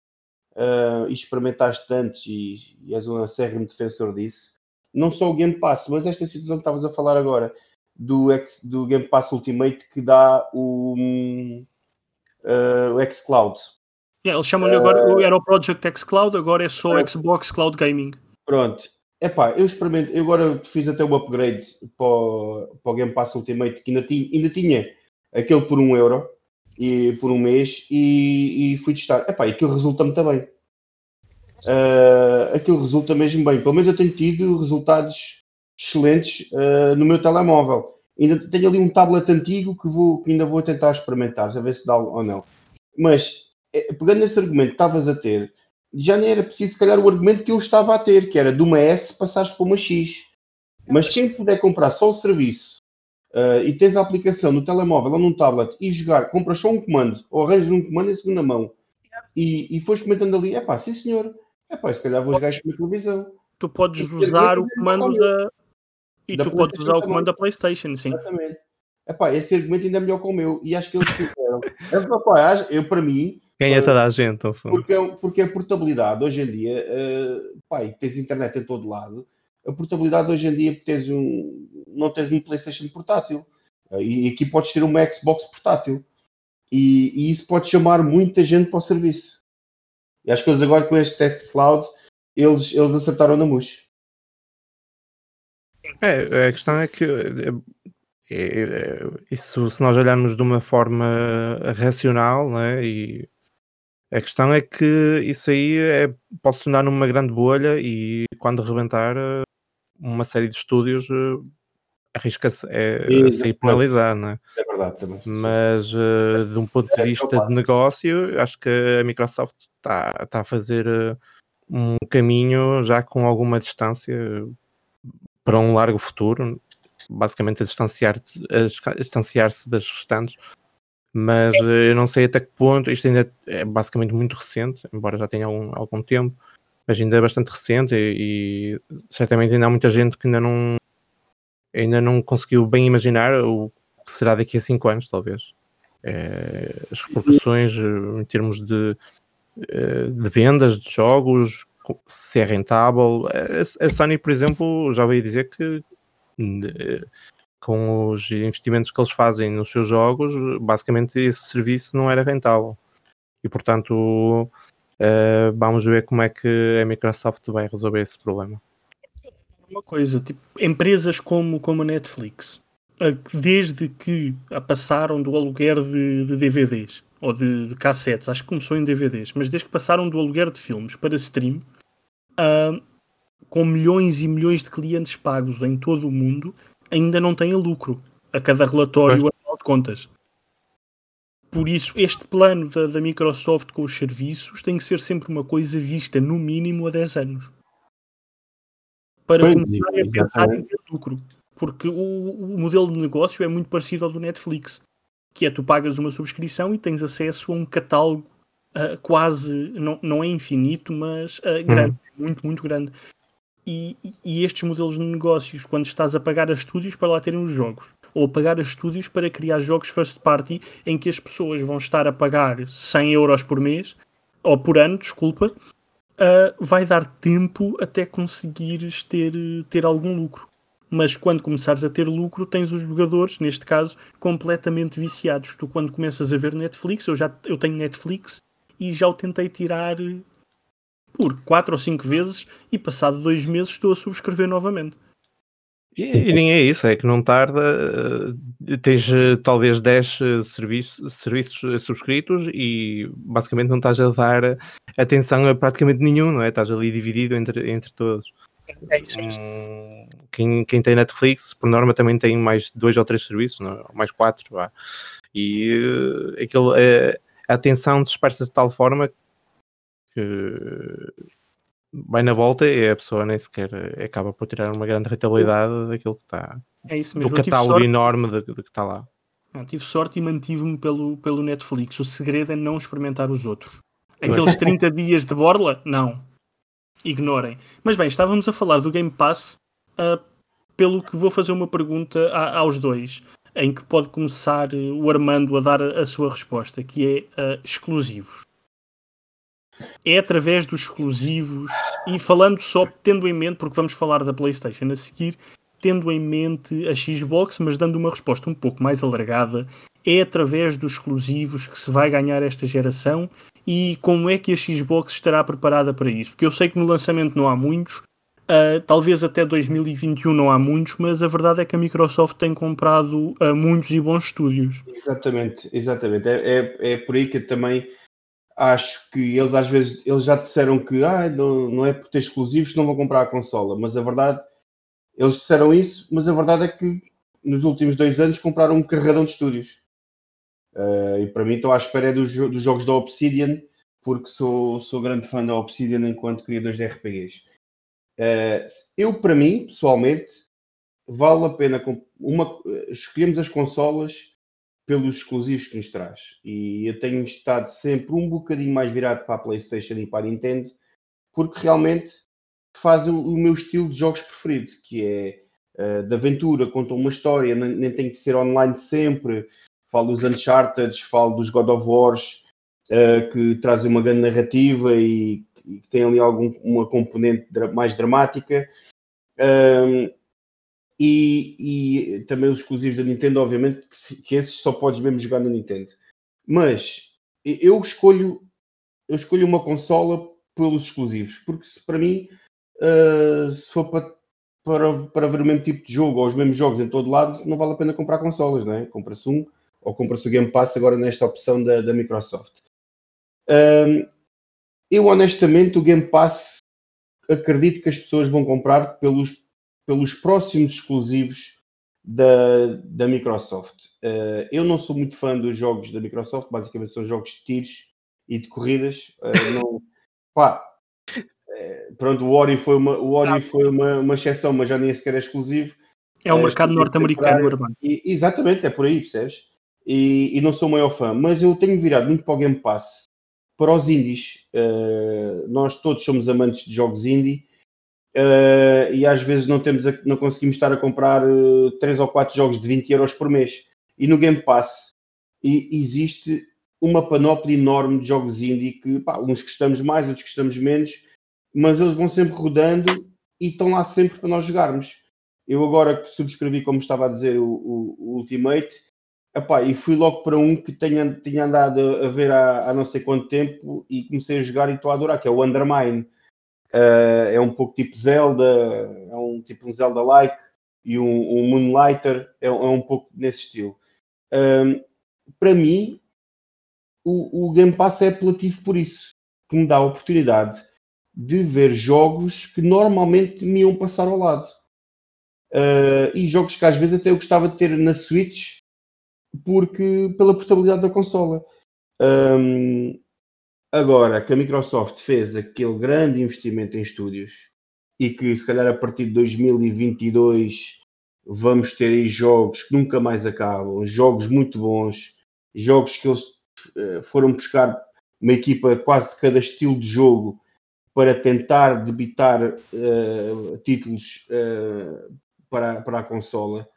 Speaker 2: uh, e experimentaste antes e, e és um acérrimo defensor disso, não só o Game Pass, mas esta situação que estavas a falar agora, do, X, do Game Pass Ultimate que dá o, uh, o xCloud.
Speaker 1: Yeah, eles chamam-lhe agora, uh, era o Project xCloud, agora é só uh, Xbox Cloud Gaming.
Speaker 2: Pronto. Epá, eu experimento, eu agora fiz até o upgrade para o, para o Game Pass Ultimate que ainda tinha, ainda tinha aquele por um euro e, por um mês e, e fui testar. Epá, e aquilo resulta-me também. Uh, aquilo resulta mesmo bem. Pelo menos eu tenho tido resultados excelentes uh, no meu telemóvel. Ainda tenho ali um tablet antigo que, vou, que ainda vou tentar experimentar, a ver se dá ou não. Mas, eh, pegando nesse argumento que estavas a ter, já nem era preciso, se calhar, o argumento que eu estava a ter, que era de uma S passares para uma X. Mas quem puder comprar só o serviço uh, e tens a aplicação no telemóvel ou num tablet e jogar, compras só um comando ou arranjas um comando em segunda mão e, e fores comentando ali, é pá, sim senhor, é pá, se calhar vou jogar isto na televisão.
Speaker 1: Tu podes usar o comando da, e tu podes usar o comando da PlayStation, sim. Exatamente.
Speaker 2: Epá, esse argumento ainda é melhor que o meu e acho que eles fizeram. [LAUGHS] eu, eu, para mim.
Speaker 3: Quem é toda a gente,
Speaker 2: porque, é porque a portabilidade hoje em dia, uh, pá, tens internet em todo lado, a portabilidade hoje em dia tens um, não tens um PlayStation portátil. Uh, e aqui podes ter uma Xbox portátil. E, e, isso pode chamar muita gente para o serviço. E acho que eles agora com este Cloud eles, eles acertaram na mousse.
Speaker 3: É, a questão é que é, é, é, isso, se nós olharmos de uma forma racional, né, e a questão é que isso aí é, pode se tornar numa grande bolha e quando rebentar uma série de estúdios arrisca-se é, a sair penalizado, né?
Speaker 2: É verdade também.
Speaker 3: Mas uh, de um ponto de vista de negócio, acho que a Microsoft está tá a fazer uh, um caminho já com alguma distância para um largo futuro, basicamente a distanciar-se distanciar das restantes. Mas eh, eu não sei até que ponto, isto ainda é basicamente muito recente, embora já tenha algum, algum tempo, mas ainda é bastante recente e, e certamente ainda há muita gente que ainda não ainda não conseguiu bem imaginar o que será daqui a 5 anos, talvez. É, as repercussões eh, em termos de, eh, de vendas de jogos, se é rentável. A Sony, por exemplo, já veio dizer que com os investimentos que eles fazem nos seus jogos, basicamente esse serviço não era rentável. E portanto, uh, vamos ver como é que a Microsoft vai resolver esse problema.
Speaker 1: uma coisa, tipo, empresas como, como a Netflix, desde que passaram do aluguer de, de DVDs ou de, de, cassetes, acho que começou em DVDs, mas desde que passaram do aluguer de filmes para stream, uh, com milhões e milhões de clientes pagos em todo o mundo, ainda não têm lucro a cada relatório anual de contas. Por isso, este plano da, da, Microsoft com os serviços tem que ser sempre uma coisa vista no mínimo a 10 anos. Para Bem, começar a pensar em ter lucro. Porque o, o, modelo de negócio é muito parecido ao do Netflix, que é tu pagas uma subscrição e tens acesso a um catálogo uh, quase, não, não é infinito, mas uh, grande, uhum. Muito, muito grande. E, e, estes modelos de negócios, quando estás a pagar a estúdios para lá terem os jogos, ou a pagar a estúdios para criar jogos first party em que as pessoas vão estar a pagar 100 euros por mês, ou por ano, desculpa, uh, vai dar tempo até conseguires ter, ter algum lucro. Mas quando começares a ter lucro, tens os jogadores, neste caso, completamente viciados. Tu, quando começas a ver Netflix, eu já eu tenho Netflix e já o tentei tirar por 4 ou 5 vezes e passado dois meses estou a subscrever novamente.
Speaker 3: E, e, nem é isso, é que não tarda, eh, tens eh, talvez 10 eh, serviços, serviços subscritos e basicamente não estás a dar atenção a praticamente nenhum, não é? Estás ali dividido entre, entre todos.
Speaker 1: É isso mesmo. Hum,
Speaker 3: quem, quem tem Netflix, por norma, também tem mais dois ou três serviços, não? É? mais quatro, vá. E uh, aquele, a atenção dispersa de tal forma que vai na volta e a pessoa nem sequer acaba por tirar uma grande rentabilidade daquilo que está.
Speaker 1: É isso mesmo.
Speaker 3: Do catálogo enorme de, de, que está lá.
Speaker 1: Não, tive sorte e mantive-me pelo, pelo Netflix. O segredo é não experimentar os outros. Aqueles 30 dias de borla, não. Ignorem. Mas bem, estávamos a falar do Game Pass, uh, pelo que vou fazer uma pergunta a, aos dois, em que pode começar o Armando a dar a, a sua resposta, que é uh, exclusivos é através dos exclusivos e falando só tendo em mente, porque vamos falar da PlayStation a seguir, tendo em mente a Xbox, mas dando uma resposta um pouco mais alargada, é através dos exclusivos que se vai ganhar esta geração e como é que a Xbox estará preparada para isso? Porque eu sei que no lançamento não há muitos, uh, talvez até 2021 não há muitos, mas a verdade é que a Microsoft tem comprado uh, muitos e bons estúdios.
Speaker 2: Exatamente, exatamente. É, é, é por aí que também acho que eles às vezes eles já disseram que ah, não, não é por ter exclusivos que não vão comprar a consola, mas a verdade, eles disseram isso, mas a verdade é que nos últimos dois anos compraram um carradão de estúdios. Uh, e para mim estou à espera dos, dos jogos da Obsidian, porque sou, sou grande fã da Obsidian enquanto criadores de RPGs. Uh, eh, eu, para mim, pessoalmente, vale a pena uma, escolhemos as consolas pelos exclusivos que nos traz. E eu tenho estado sempre um bocadinho mais virado para a PlayStation e para a Nintendo, porque realmente faz o, o meu estilo de jogos preferido, que é uh, de aventura, conta uma história, nem, nem, tem que ser online sempre. Falo dos Uncharted, falo dos God of Wars, uh, que trazem uma grande narrativa e, que tem ali algum, uma componente mais dramática. Um, e, e também os exclusivos da Nintendo, obviamente, que, esses só podes mesmo jogar na Nintendo. Mas eu escolho, eu escolho uma consola pelos exclusivos, porque se, para mim, uh, se for para, para, para ver o mesmo tipo de jogo ou os mesmos jogos em todo lado, não vale a pena comprar consolas, não é? Compra-se um ou compra-se o Game Pass agora nesta opção da, da Microsoft. Uh, eu honestamente, o Game Pass acredito que as pessoas vão comprar pelos pelos próximos exclusivos da, da Microsoft. Uh, eu não sou muito fã dos jogos da Microsoft, basicamente são jogos de tiros e de corridas. Uh, [LAUGHS] não, pá, uh, pronto, o Ori foi, uma, o Ori foi uma, uma exceção, mas já nem sequer é exclusivo.
Speaker 1: É o mercado norte-americano, urbano.
Speaker 2: Exatamente, é por aí, percebes? E, e, não sou o maior fã, mas eu tenho virado muito para o Game Pass, para os indies. nós todos somos amantes de jogos indie uh, e às vezes não, temos a, não conseguimos estar a comprar uh, eh, 3 ou 4 jogos de 20 euros por mês. E no Game Pass e, existe uma panóplia enorme de jogos indie que pá, uns gostamos mais, outros gostamos menos, mas eles vão sempre rodando e estão lá sempre para nós jogarmos. Eu agora que subscrevi, como estava a dizer, o, o, o Ultimate, epá, e fui logo para um que tinha, tinha andado a ver há, há não sei quanto tempo e comecei a jogar e estou a adorar, que é o Undermine. Uh, é um pouco tipo Zelda, é um, tipo um Zelda-like e um, um Moonlighter, é, é, um pouco nesse estilo. Um, para mim, o, o Game Pass é apelativo por isso, que me dá a oportunidade de ver jogos que normalmente me iam passar ao lado. Uh, e jogos que às vezes até eu gostava de ter na Switch porque pela portabilidade da consola. Um, agora que a Microsoft fez aquele grande investimento em estúdios e que se calhar a partir de 2022 vamos ter aí jogos que nunca mais acabam, jogos muito bons, jogos que eles uh, foram buscar uma equipa quase de cada estilo de jogo para tentar debitar uh, títulos uh, para, para a consola.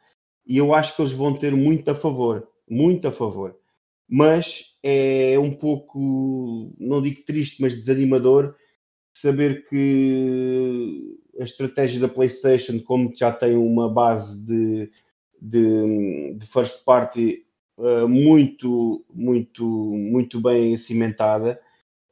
Speaker 2: E eu acho que eles vão ter muito a favor, muito a favor. Mas é um pouco, não digo triste, mas desanimador saber que a estratégia da PlayStation, como já tem uma base de, de, de first party uh, muito, muito, muito bem cimentada,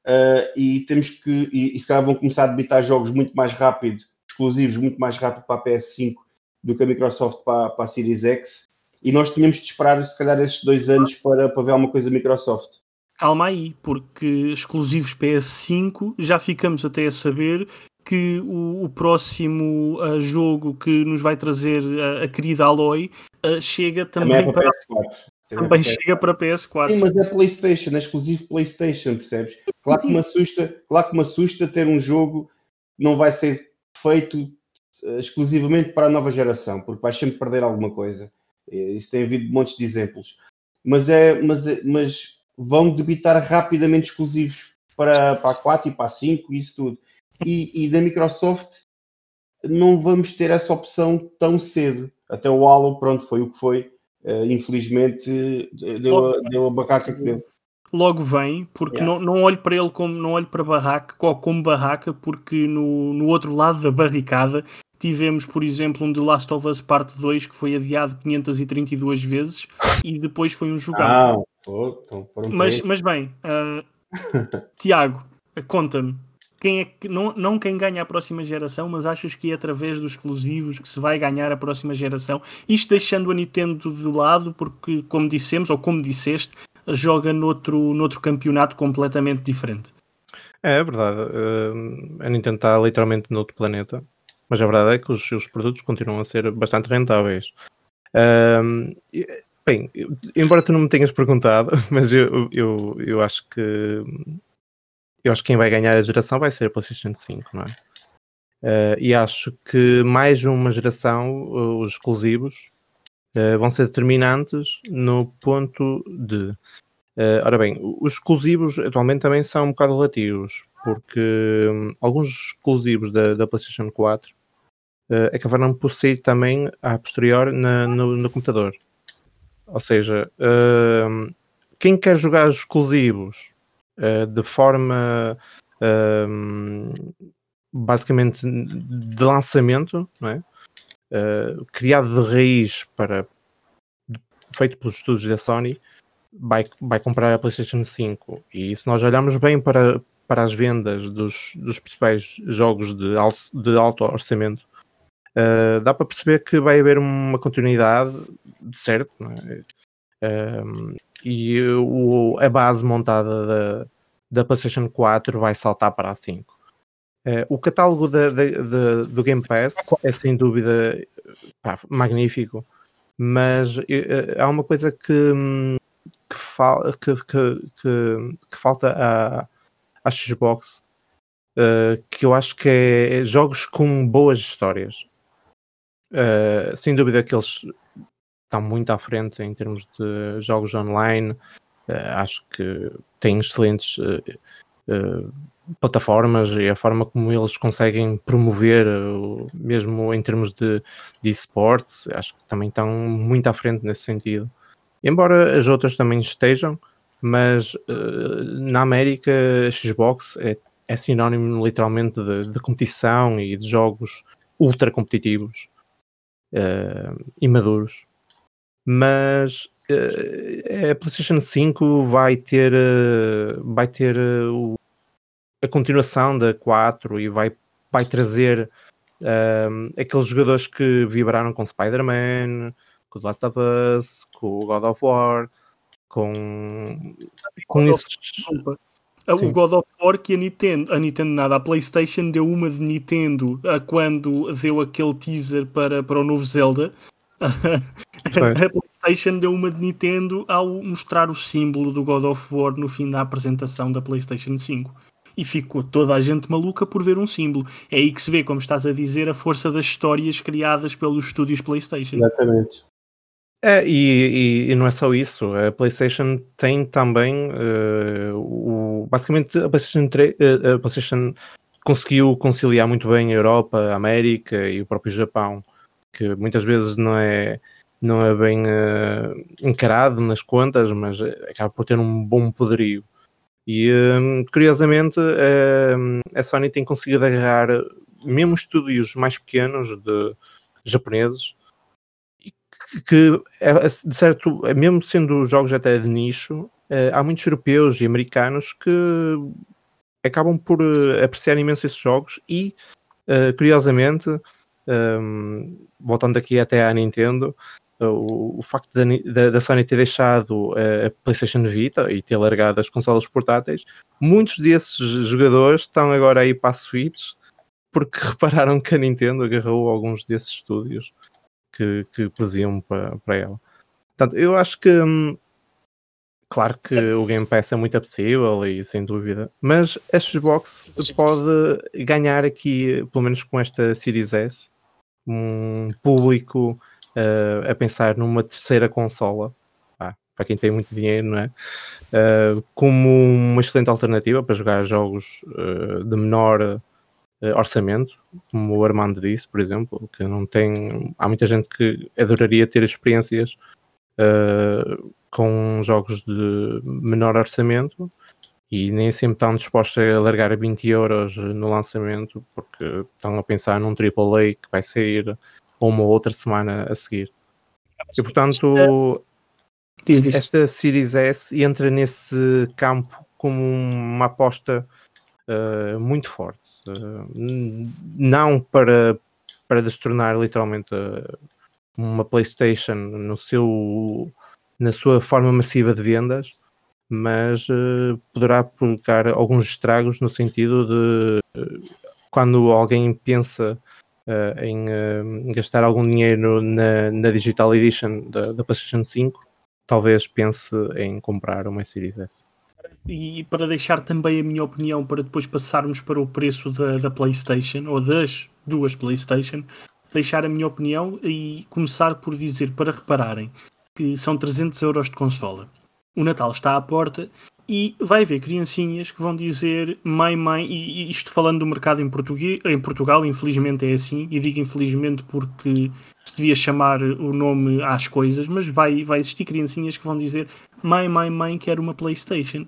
Speaker 2: uh, e temos que, e, e se calhar vão começar a debitar jogos muito mais rápido, exclusivos, muito mais rápido para a PS5 do que a Microsoft para, para a Series X, e nós tínhamos de esperar se calhar esses dois anos para, para ver alguma coisa da Microsoft.
Speaker 1: Calma aí, porque exclusivos PS5 já ficamos até a saber que o, o próximo uh, jogo que nos vai trazer uh, a querida Aloy uh, chega também, também é para, para PS4. Também chega para PS4.
Speaker 2: Sim, mas é PlayStation, é exclusivo PlayStation, percebes? Claro que me assusta, claro que me assusta ter um jogo que não vai ser feito exclusivamente para a nova geração, porque vais sempre perder alguma coisa. Isso tem havido montes de exemplos. Mas é, mas, é, mas vão debitar rapidamente exclusivos para, para a 4 e para a 5 e isso tudo e, e da Microsoft não vamos ter essa opção tão cedo. Até o Halo, pronto, foi o que foi. Uh, infelizmente deu a, deu a barraca que deu.
Speaker 1: Logo vem, porque yeah. não, não olho para ele como não olho para barraca, como barraca, porque no, no outro lado da barricada tivemos, por exemplo, um The Last of Us Parte 2 que foi adiado 532 vezes e depois foi um jogado. Ah, então foram mas, mas bem, uh, [LAUGHS] Tiago, conta-me, quem é que não, não quem ganha a próxima geração, mas achas que é através dos exclusivos que se vai ganhar a próxima geração? Isto deixando a Nintendo de lado, porque, como dissemos, ou como disseste, joga noutro, noutro campeonato completamente diferente.
Speaker 3: É, é verdade. Uh, a Nintendo está literalmente noutro planeta, mas a verdade é que os seus produtos continuam a ser bastante rentáveis. Uh, bem, embora tu não me tenhas perguntado, [LAUGHS] mas eu, eu, eu acho que eu acho que quem vai ganhar a geração vai ser a PlayStation 5, não é? Uh, e acho que mais uma geração, uh, os exclusivos, uh, vão ser determinantes no ponto de. ora bem, os exclusivos atualmente também são um bocado relativos, porque um, alguns exclusivos da, da PlayStation 4 acabaram por sair também a posterior na, no, no, computador. Ou seja, quem quer jogar os exclusivos uh, de forma uh, basicamente de lançamento, é? Uh, criado de raiz para feito pelos estudos da Sony, vai, vai comprar a PlayStation 5. E se nós olharmos bem para, para as vendas dos, dos principais jogos de, de alto orçamento, uh, dá para perceber que vai haver uma continuidade, certo? É? Uh, e o, a base montada da, da PlayStation 4 vai saltar para a 5. Uh, eh, o catálogo da, da, da, do Game Pass é sem dúvida pá, magnífico, mas uh, há uma coisa que, que, fal, que, que, falta à, à Xbox uh, que eu acho que é jogos com boas histórias. Sem dúvida que eles estão muito à frente em termos de jogos online. Uh, acho que têm excelentes uh, plataformas e a forma como eles conseguem promover, mesmo em termos de, de esportes, acho que também estão muito à frente nesse sentido. Embora as outras também estejam, mas na América Xbox é, é sinónimo literalmente de, de, competição e de jogos ultra competitivos e maduros mas uh, a PlayStation 5 vai ter, uh, vai ter uh, o, a continuação da 4 e vai, vai trazer Uh, aqueles jogadores que vibraram com Spider-Man, com The Last of Us, com God of War, com, com
Speaker 1: esses. O God of War que a Nintendo, a Nintendo nada, a PlayStation deu uma de Nintendo a quando deu aquele teaser para, para o novo Zelda. [LAUGHS] a PlayStation deu uma de Nintendo ao mostrar o símbolo do God of War no fim da apresentação da PlayStation 5 e ficou toda a gente maluca por ver um símbolo. É aí que se vê, como estás a dizer, a força das histórias criadas pelos estúdios PlayStation.
Speaker 2: Exatamente.
Speaker 3: É, e, e, e, não é só isso, a PlayStation tem também uh, o, basicamente a PlayStation, 3, uh, eh, a PlayStation conseguiu conciliar muito bem a Europa, a América e o próprio Japão, que muitas vezes não é, não é bem uh, encarado nas contas, mas acaba por ter um bom poderio. E curiosamente a Sony tem conseguido agarrar mesmo estúdios mais pequenos de japoneses que é, é, de certo, é, mesmo sendo jogos até de nicho, há muitos europeus e americanos que acabam por apreciar imenso esses jogos e curiosamente hum, voltando aqui até à Nintendo o, facto da, da, Sony ter deixado a PlayStation Vita e ter largado as consolas portáteis, muitos desses jogadores estão agora aí para a Switch porque [LAUGHS] repararam que a Nintendo agarrou alguns desses estúdios que, que produziam para, para ela. Portanto, eu acho que hum, claro que o Game Pass é muito apetecível e sem dúvida, mas a Xbox pode ganhar aqui, pelo menos com esta Series S, um público uh, a pensar numa terceira consola, ah, para quem tem muito dinheiro, não é? Uh, como uma excelente alternativa para jogar jogos uh, de menor orçamento, como o Armando disse, por exemplo, que não tem. Há muita gente que adoraria ter experiências com jogos de menor orçamento e nem sempre estão dispostos a largar 20 euros no lançamento porque estão a pensar num AAA que vai sair ou uma outra semana a seguir. E portanto, esta Series S entra nesse campo como uma aposta uh, muito forte. Uh, não para, para destronar literalmente uh, uma PlayStation no seu, na sua forma massiva de vendas, mas poderá provocar alguns estragos no sentido de quando alguém pensa em gastar algum dinheiro na, na Digital Edition da, da, PlayStation 5, talvez pense em comprar uma Series S.
Speaker 1: E para deixar também a minha opinião, para depois passarmos para o preço da, da PlayStation ou das duas PlayStation, deixar a minha opinião e começar por dizer para repararem que são 300 euros de consola. O Natal está à porta e vai haver criancinhas que vão dizer mãe, mãe, e isto falando do mercado em, português, em Portugal, infelizmente é assim, e digo infelizmente porque se devia chamar o nome às coisas, mas vai, vai existir criancinhas que vão dizer mãe, mãe, mãe, quero uma Playstation.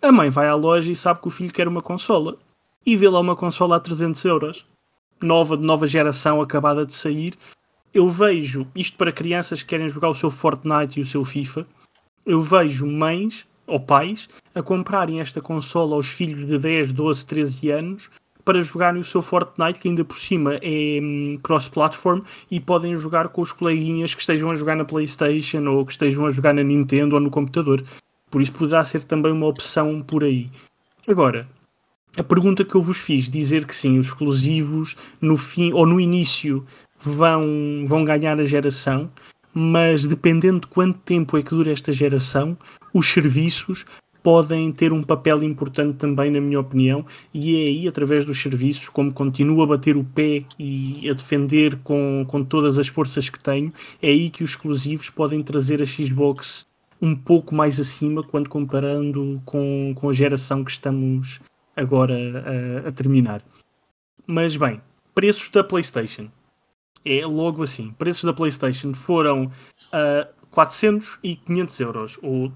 Speaker 1: A mãe vai à loja e sabe que o filho quer uma consola, e vê lá uma consola a 300 euros, nova, de nova geração, acabada de sair. Eu vejo, isto para crianças que querem jogar o seu Fortnite e o seu FIFA, eu vejo mães ou pais a comprarem esta consola aos filhos de 10, 12, 13 anos para jogarem o seu Fortnite, que ainda por cima é hum, cross-platform e podem jogar com os coleguinhas que estejam a jogar na PlayStation ou que estejam a jogar na Nintendo ou no computador. Por isso poderá ser também uma opção por aí. Agora, a pergunta que eu vos fiz, dizer que sim, os exclusivos no fim ou no início vão, vão ganhar a geração, mas dependendo de quanto tempo é que dura esta geração, os serviços podem ter um papel importante também, na minha opinião, e é aí, através dos serviços, como continuo a bater o pé e a defender com, com todas as forças que tenho, é aí que os exclusivos podem trazer a Xbox um pouco mais acima quando comparando com, com a geração que estamos agora a, a terminar. Mas bem, preços da PlayStation. É logo assim. Preços da PlayStation foram uh, 400 e 500 euros, ou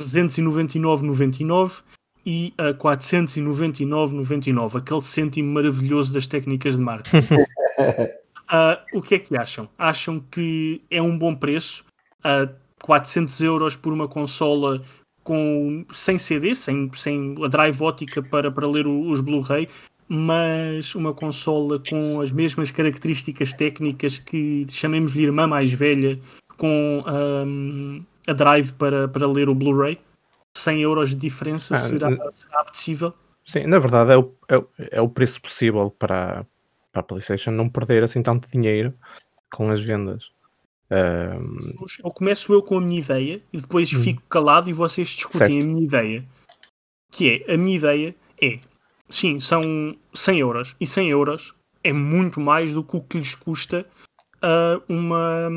Speaker 1: 399,99 e a 499,99, aquele cêntimo maravilhoso das técnicas de marketing. uh, [LAUGHS] o que é que acham? Acham que é um bom preço? Uh, 400 euros por uma consola com, sem CD, sem, sem a drive ótica para, para ler os Blu-ray, mas uma consola com as mesmas características técnicas que chamemos-lhe irmã mais velha, com um, a drive para, para ler o Blu-ray, 100 euros de diferença ah, será, será apetecível?
Speaker 3: Sim, na verdade é o, é, é o preço possível para, para a PlayStation não perder assim tanto dinheiro com as vendas. Um...
Speaker 1: Eu começo eu com a minha ideia e depois hum. fico calado e vocês discutem certo. a minha ideia. Que é, a minha ideia é, sim, são 100 euros. E 100 euros é muito mais do que o que lhes custa uh, uma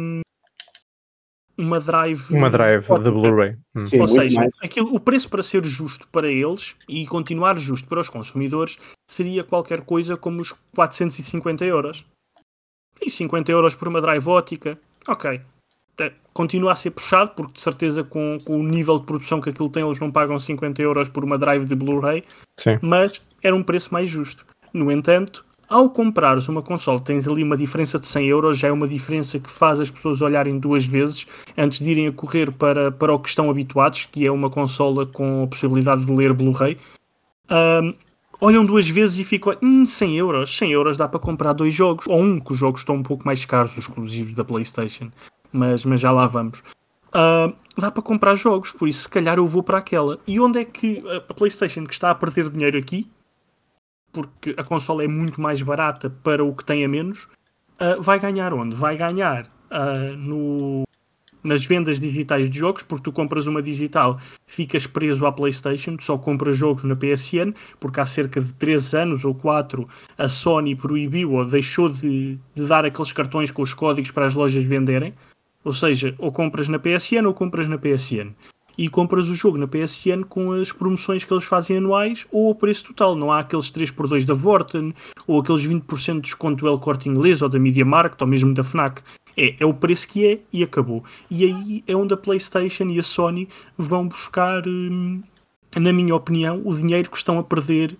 Speaker 1: uma drive
Speaker 3: uma drive de Blu-ray.
Speaker 1: Hum. ou seja, aquilo, o preço para ser justo para eles e continuar justo para os consumidores seria qualquer coisa como os 450 euros. E 50 euros por uma drive ótica ok. Continua a ser puxado, porque de certeza com, com, o nível de produção que aquilo tem, eles não pagam 50 euros por uma drive de Blu-ray, mas era um preço mais justo. No entanto, ao comprares uma console, tens ali uma diferença de 100 euros, já é uma diferença que faz as pessoas olharem duas vezes antes de irem a correr para, para o que estão habituados, que é uma consola com a possibilidade de ler Blu-ray. Um, olham duas vezes e ficam, hum, 100 euros, 100 euros dá para comprar dois jogos, ou um, que os jogos estão um pouco mais caros, os exclusivos da PlayStation mas, mas já lá vamos. Uh, dá para comprar jogos, por isso se calhar eu vou para aquela. E onde é que a PlayStation que está a perder dinheiro aqui, porque a consola é muito mais barata para o que tem a menos, uh, vai ganhar onde? Vai ganhar uh, no, nas vendas digitais de jogos, porque tu compras uma digital, ficas preso à PlayStation, só compras jogos na PSN, porque há cerca de 3 anos ou 4 a Sony proibiu ou deixou de, de dar aqueles cartões com os códigos para as lojas venderem. Ou seja, ou compras na PSN ou compras na PSN. E compras o jogo na PSN com as promoções que eles fazem anuais ou o preço total. Não há aqueles 3x2 da Vorten ou aqueles 20% de desconto do El Corte Inglês ou da Media Market ou mesmo da Fnac. É, é o preço que é e acabou. E aí é onde a PlayStation e a Sony vão buscar, hum, na minha opinião, o dinheiro que estão a perder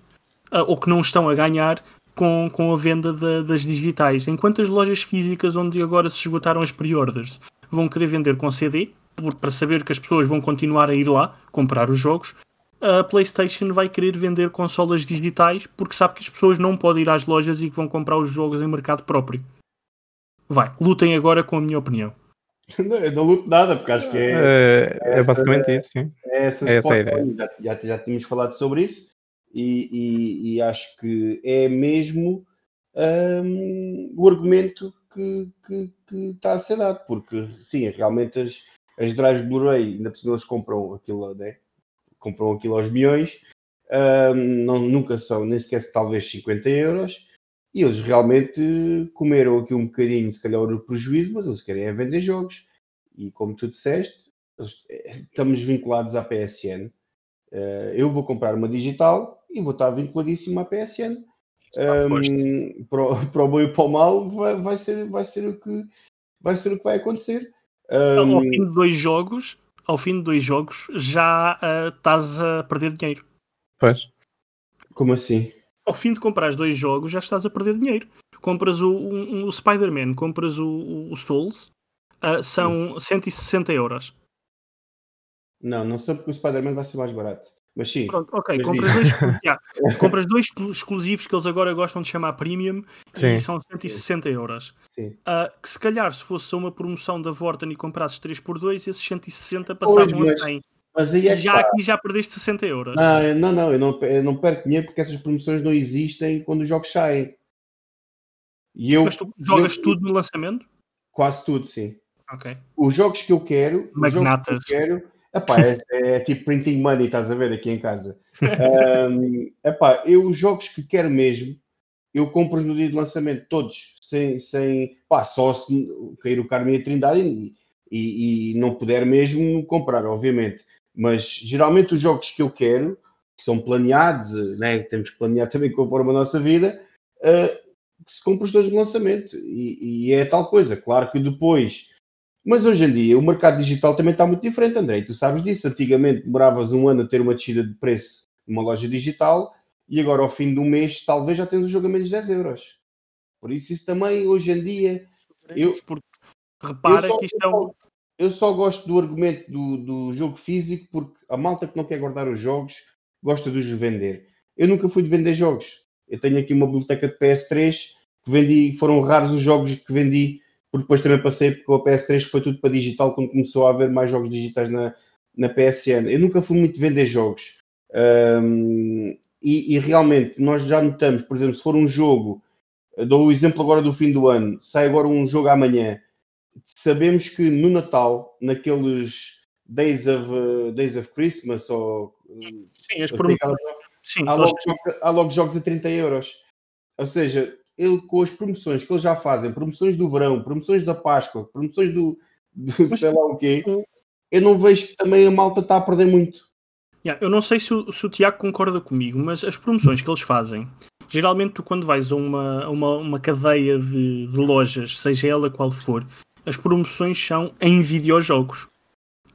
Speaker 1: uh, ou que não estão a ganhar com, com a venda da, das digitais. Enquanto as lojas físicas, onde agora se esgotaram as pre-orders, vão querer vender com CD, por, para saber que as pessoas vão continuar a ir lá comprar os jogos, a PlayStation vai querer vender consolas digitais porque sabe que as pessoas não podem ir às lojas e que vão comprar os jogos em mercado próprio. Vai, lutem agora com a minha opinião. [LAUGHS]
Speaker 2: Não, eu não luto nada, porque acho que é.
Speaker 3: É, é essa, basicamente isso, sim.
Speaker 2: É essa, é essa ideia. Já, já, já tínhamos falado sobre isso e, e, e acho que é mesmo um, o argumento que, que, que, está a ser dado, porque sim, realmente as, as drives Blu-ray, ainda por cima eles compram aquilo, né? compram aquilo aos milhões, um, não, nunca são, nem sequer talvez 50 euros, e eles realmente comeram aqui um bocadinho, se calhar, o prejuízo, mas eles querem é vender jogos. E como tu disseste, eh, estamos vinculados à PSN. Uh, eh, eu vou comprar uma digital e vou estar vinculadíssimo à PSN. Um, para, [LAUGHS] para o bom e para o mal vai, vai, ser, vai, ser o que, vai ser o que vai acontecer.
Speaker 1: Um, ao fim de dois jogos, ao fim de dois jogos, já uh, estás a perder dinheiro.
Speaker 3: Pois.
Speaker 2: Como assim?
Speaker 1: Ao fim de comprar dois jogos, já estás a perder dinheiro. Compras o, um, o Spider-Man, compras o, o Souls, uh, são 160 euros.
Speaker 2: Não, não sei porque o Spider-Man vai ser mais barato. Mas sim.
Speaker 1: Pronto, ok. Compras dois, [LAUGHS] yeah, compras dois, exclusivos que eles agora gostam de chamar premium sim. e são 160 sim. euros. Sim. Uh, que se calhar, se fosse uma promoção da Vorten e comprasses 3x2, esses 160 passavam pois, a 100. Mas aí é já aqui já perdeste 60 euros.
Speaker 2: Não, não, não eu, não, eu não perco dinheiro porque essas promoções não existem quando os jogos saem.
Speaker 1: E eu, Mas tu jogas eu, tudo no lançamento?
Speaker 2: Quase tudo, sim.
Speaker 1: Ok.
Speaker 2: Os jogos que eu quero, os jogos que eu quero Epá, é, é, tipo printing money, estás a ver aqui em casa. [LAUGHS] Um, epá, eu os jogos que quero mesmo, eu compro no dia de lançamento, todos, sem, sem pá, só se cair o Carmen e a Trindade e, e, e, não puder mesmo comprar, obviamente. Mas geralmente os jogos que eu quero, que são planeados, né, temos que planear [LAUGHS] também conforme a nossa vida, uh, se compra os dois de lançamento. E, e é tal coisa. Claro que depois mas hoje em dia o mercado digital também está muito diferente, André. E tu sabes disso. Antigamente demoravas um ano a ter uma descida de preço numa loja digital e agora ao fim de um mês talvez já tens o jogo a menos 10 euros. Por isso, isso também hoje em dia. Eu,
Speaker 1: porque repara eu só, que isto é um.
Speaker 2: Eu só gosto do argumento do, do jogo físico porque a malta que não quer guardar os jogos gosta de os vender. Eu nunca fui de vender jogos. Eu tenho aqui uma biblioteca de PS3 que vendi, foram raros os jogos que vendi, porque depois também passei com a PS3 que foi tudo para digital quando começou a haver mais jogos digitais na, na PSN. Eu nunca fui muito vender jogos. Um, e, e, realmente nós já notamos, por exemplo, se for um jogo, dou o exemplo agora do fim do ano, sai agora um jogo amanhã, sabemos que no Natal, naqueles Days of, uh, Days of Christmas ou
Speaker 1: Sim, as promoções.
Speaker 2: Há, há logo jogos a 30 euros. Ou seja, ele com as promoções que eles já fazem, promoções do verão, promoções da Páscoa, promoções do, do Mas, sei lá o quê, eu não vejo que também a malta está a perder muito.
Speaker 1: Yeah, eu não sei se o, se o Tiago concorda comigo, mas as promoções que eles fazem, geralmente tu quando vais a uma, uma, uma cadeia de, de lojas, seja ela qual for, as promoções são em videojogos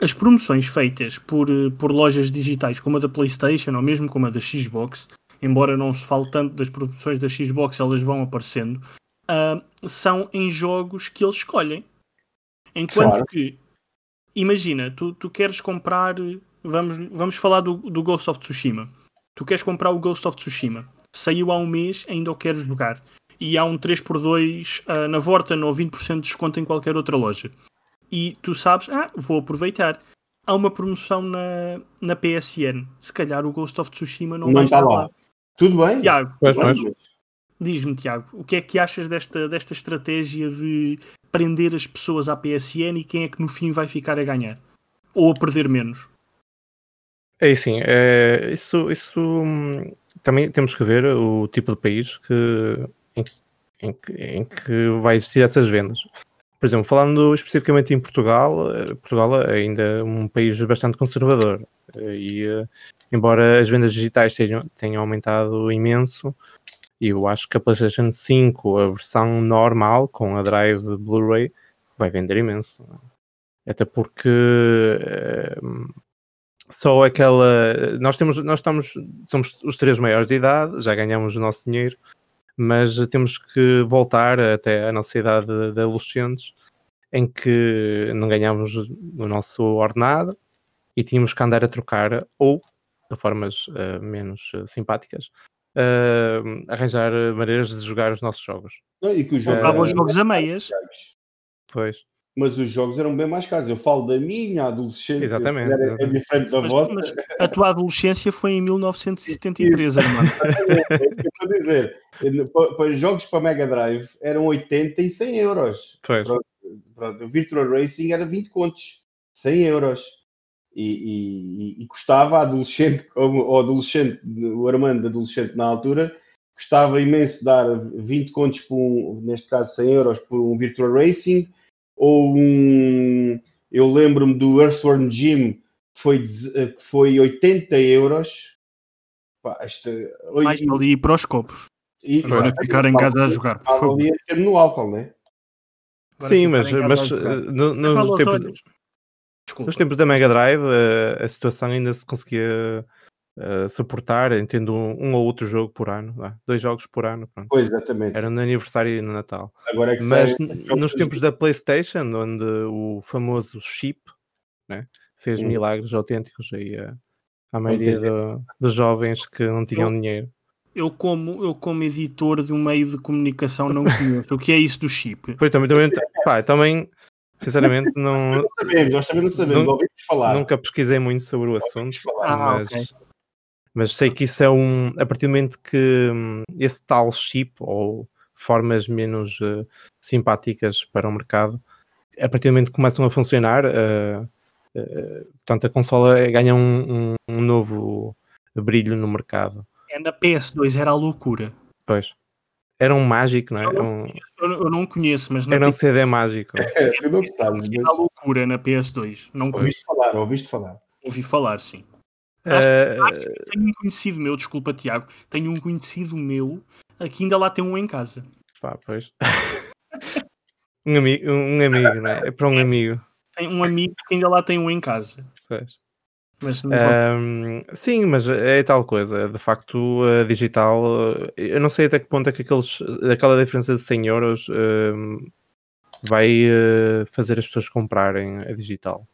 Speaker 1: as promoções feitas por, eh, por lojas digitais como a da PlayStation ou mesmo como a da Xbox, embora não se fale tanto das promoções da Xbox, elas vão aparecendo, uh, são em jogos que eles escolhem. Enquanto claro. que, imagina, tu, tu queres comprar, vamos, vamos falar do, do Ghost of Tsushima. Tu queres comprar o Ghost of Tsushima, saiu há um mês, ainda o queres jogar. E há um 3x2 uh, ah, na Vorten ou 20% de desconto em qualquer outra loja e tu sabes, ah, vou aproveitar. Há uma promoção na, na PSN. Se calhar o Ghost of Tsushima não, não vai estar lá. lá.
Speaker 2: Tudo bem.
Speaker 1: Tiago, diz-me, Tiago, o que é que achas desta, desta estratégia de prender as pessoas à PSN e quem é que no fim vai ficar a ganhar? Ou a perder menos?
Speaker 3: É assim, é, isso, isso hum, também temos que ver o tipo de país que, em, em, que, em que vai existir essas vendas. Por exemplo, falando especificamente em Portugal, eh, Portugal é ainda um país bastante conservador eh, e, eh, embora as vendas digitais tenham, tenham aumentado imenso, eu acho que a PlayStation 5, a versão normal, com a Drive Blu-ray, vai vender imenso. Até porque só aquela. Nós temos, nós estamos, somos os três maiores de idade, já ganhamos o nosso dinheiro, mas temos que voltar até a nossa idade de adolescentes, em que não ganhávamos o nosso ordenado e tínhamos que andar a trocar, ou de formas uh, menos uh, simpáticas, uh, arranjar maneiras de jogar os nossos jogos.
Speaker 2: Não, e que os
Speaker 1: jogos, jogos a meias.
Speaker 3: Pois
Speaker 2: mas os jogos eram bem mais caros. Eu falo da minha adolescência,
Speaker 3: exatamente,
Speaker 2: era, é diferente da mas, vossa.
Speaker 1: Mas a tua adolescência foi em 1973, irmão. [LAUGHS]
Speaker 2: É dizer, para, jogos para Mega Drive eram 80 e 100 euros. Pronto, pronto, o Virtual Racing era 20 contos, 100 euros. E, e, e custava a adolescente, [LAUGHS] como o adolescente, o Armando adolescente na altura, custava imenso dar 20 contos por um, neste caso 100 euros por um Virtual Racing ou um. Eu lembro-me do Earthworm Jim, que foi, que foi 80 euros. Pá, esta,
Speaker 1: Mais ali para os copos. E, para ficar em casa a jogar. Por favor.
Speaker 2: ali a no álcool, não é?
Speaker 3: Sim, mas, mas eh, no, no, nos, tempos, nos tempos da Mega Drive a, eh, a situação ainda se conseguia uh, suportar, entendo um, um, ou outro jogo por ano, dois jogos por ano. Pronto.
Speaker 2: Pois, exatamente.
Speaker 3: Era no aniversário e no Natal.
Speaker 2: Agora é
Speaker 3: que Mas nos tempos da PlayStation, onde o famoso chip né, fez hum. milagres autênticos aí a, a maioria do, dos jovens que não tinham eu, dinheiro.
Speaker 1: Eu como, eu como editor de um meio de comunicação não conheço. o que é isso do chip? [LAUGHS]
Speaker 3: Pois, também, também, pá, também sinceramente não...
Speaker 2: não sabemos, nós também não sabemos, não, ouvimos falar.
Speaker 3: Nunca pesquisei muito sobre o assunto, ah, mas, okay. Mas sei que isso é um. A partir do momento que hum, esse tal chip ou formas menos uh, simpáticas para o mercado, a partir do momento que começam a funcionar, uh, uh, portanto, a consola ganha um, um, um, novo brilho no mercado.
Speaker 1: É na PS2, era a loucura.
Speaker 3: Pois. Era um mágico, não é?
Speaker 1: Eu não, um... eu não conheço, mas.
Speaker 3: Era um CD mágico. [LAUGHS]
Speaker 2: É, tu não sabes.
Speaker 1: Era a loucura na PS2. Não
Speaker 2: ouviste falar, ouviste falar.
Speaker 1: Ouvi falar, sim. Uh... tenho um conhecido meu, desculpa, Tiago. Tenho um conhecido meu que ainda lá tem um em casa.
Speaker 3: Pá, pois. [LAUGHS] um, amigo, um amigo, não é? É para um amigo.
Speaker 1: Tem um amigo que ainda lá tem um em casa.
Speaker 3: Pois. Mas um, sim, mas é tal coisa. De facto, a digital, eu não sei até que ponto é que aqueles, aquela diferença de 100 euros um, vai uh, fazer as pessoas comprarem a digital.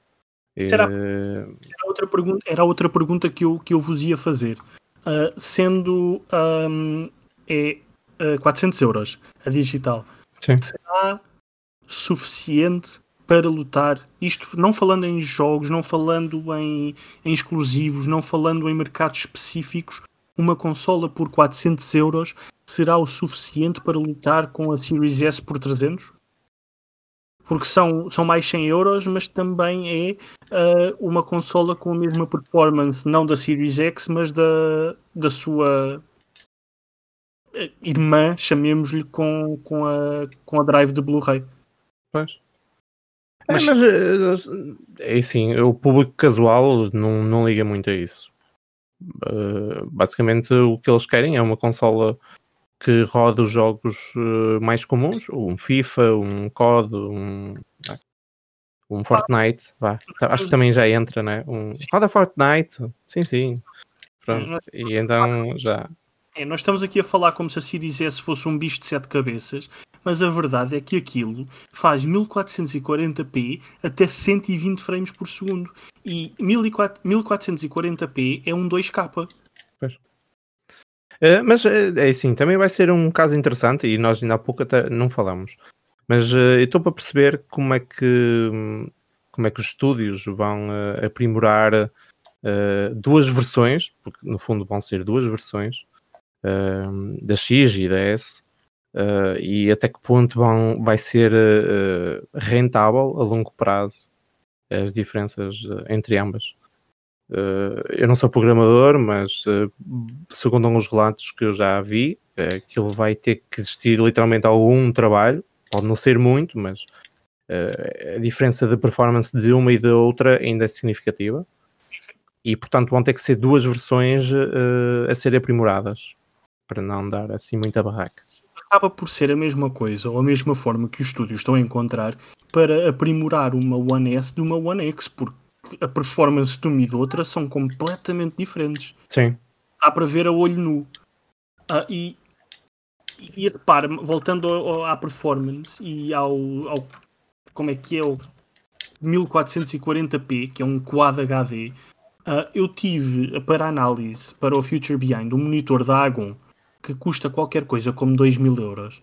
Speaker 1: Será? Eh, era outra pergunta, era outra pergunta que, eu, que eu vos ia fazer. Uh, sendo um, é uh, 400 euros, a digital.
Speaker 3: Sim.
Speaker 1: Será suficiente para lutar? Isto não falando em jogos, não falando em, em exclusivos, não falando em mercados específicos, uma consola por 400 euros será o suficiente para lutar com a Series S por 300? Porque são, são mais 100 euros, mas também é uh, uma consola com a mesma performance, não da Series X, mas da, da sua eh, irmã, chamemos-lhe, com, com, a, com a drive de Blu-ray.
Speaker 3: Pois. Mas, é, mas é assim, o público casual não, não liga muito a isso. Uh, basicamente o que eles querem é uma consola que roda os jogos uh, mais comuns, um FIFA, um COD, um, um Fortnite, vá. acho que também já entra, né? Um, roda Fortnite, sim, sim. Pronto. E então já.
Speaker 1: É, nós estamos aqui a falar como se a Series S fosse um bicho de sete cabeças, mas a verdade é que aquilo faz 1440p até 120 frames por segundo. E 1440p é um 2K.
Speaker 3: Pois. Uh, mas uh, é assim, também vai ser um caso interessante e nós ainda há pouco até não falamos. Mas uh, eu estou para perceber como é que como é que os estúdios vão aprimorar duas versões, porque no fundo vão ser duas versões da X e da S, uh, e até que ponto vão, vai ser uh, rentável a longo prazo as diferenças entre ambas. Eu não sou programador, mas segundo alguns relatos que eu já vi, aquilo vai ter que existir literalmente algum trabalho, pode não ser muito, mas a diferença de performance de uma e da outra ainda é significativa. E portanto vão ter que ser duas versões uh, a serem aprimoradas para não dar assim muita barraca.
Speaker 1: Acaba por ser a mesma coisa ou a mesma forma que os estúdios estão a encontrar para aprimorar uma One S de uma One X, porque a performance de uma e de outra são completamente diferentes.
Speaker 3: Sim.
Speaker 1: Dá para ver a olho nu. Ah, e, e repara, voltando ao, à performance e ao, ao, como é que é o 1440p, que é um Quad HD, ah, eu tive para análise para o Future Behind um monitor da Agon que custa qualquer coisa como 2 mil euros.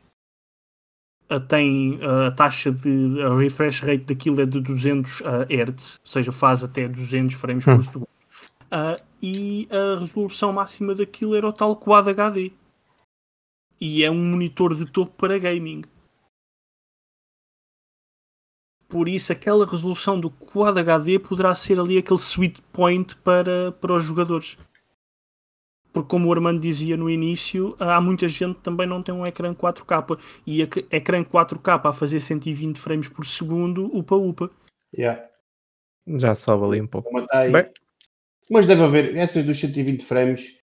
Speaker 1: Tem a taxa de a refresh rate daquilo é de 200 uh, Hz, ou seja, faz até 200 frames hum. por segundo. Uh, e a resolução máxima daquilo era o tal Quad HD. E é um monitor de topo para gaming. Por isso, aquela resolução do Quad HD poderá ser ali aquele sweet point para, para os jogadores porque como o Armando dizia no início, há muita gente que também não tem um ecrã 4K e ecrã 4K a fazer 120 frames por segundo, upa upa.
Speaker 2: Yeah.
Speaker 3: Já sobe ali um pouco.
Speaker 2: Mas deve haver essas dos 120 frames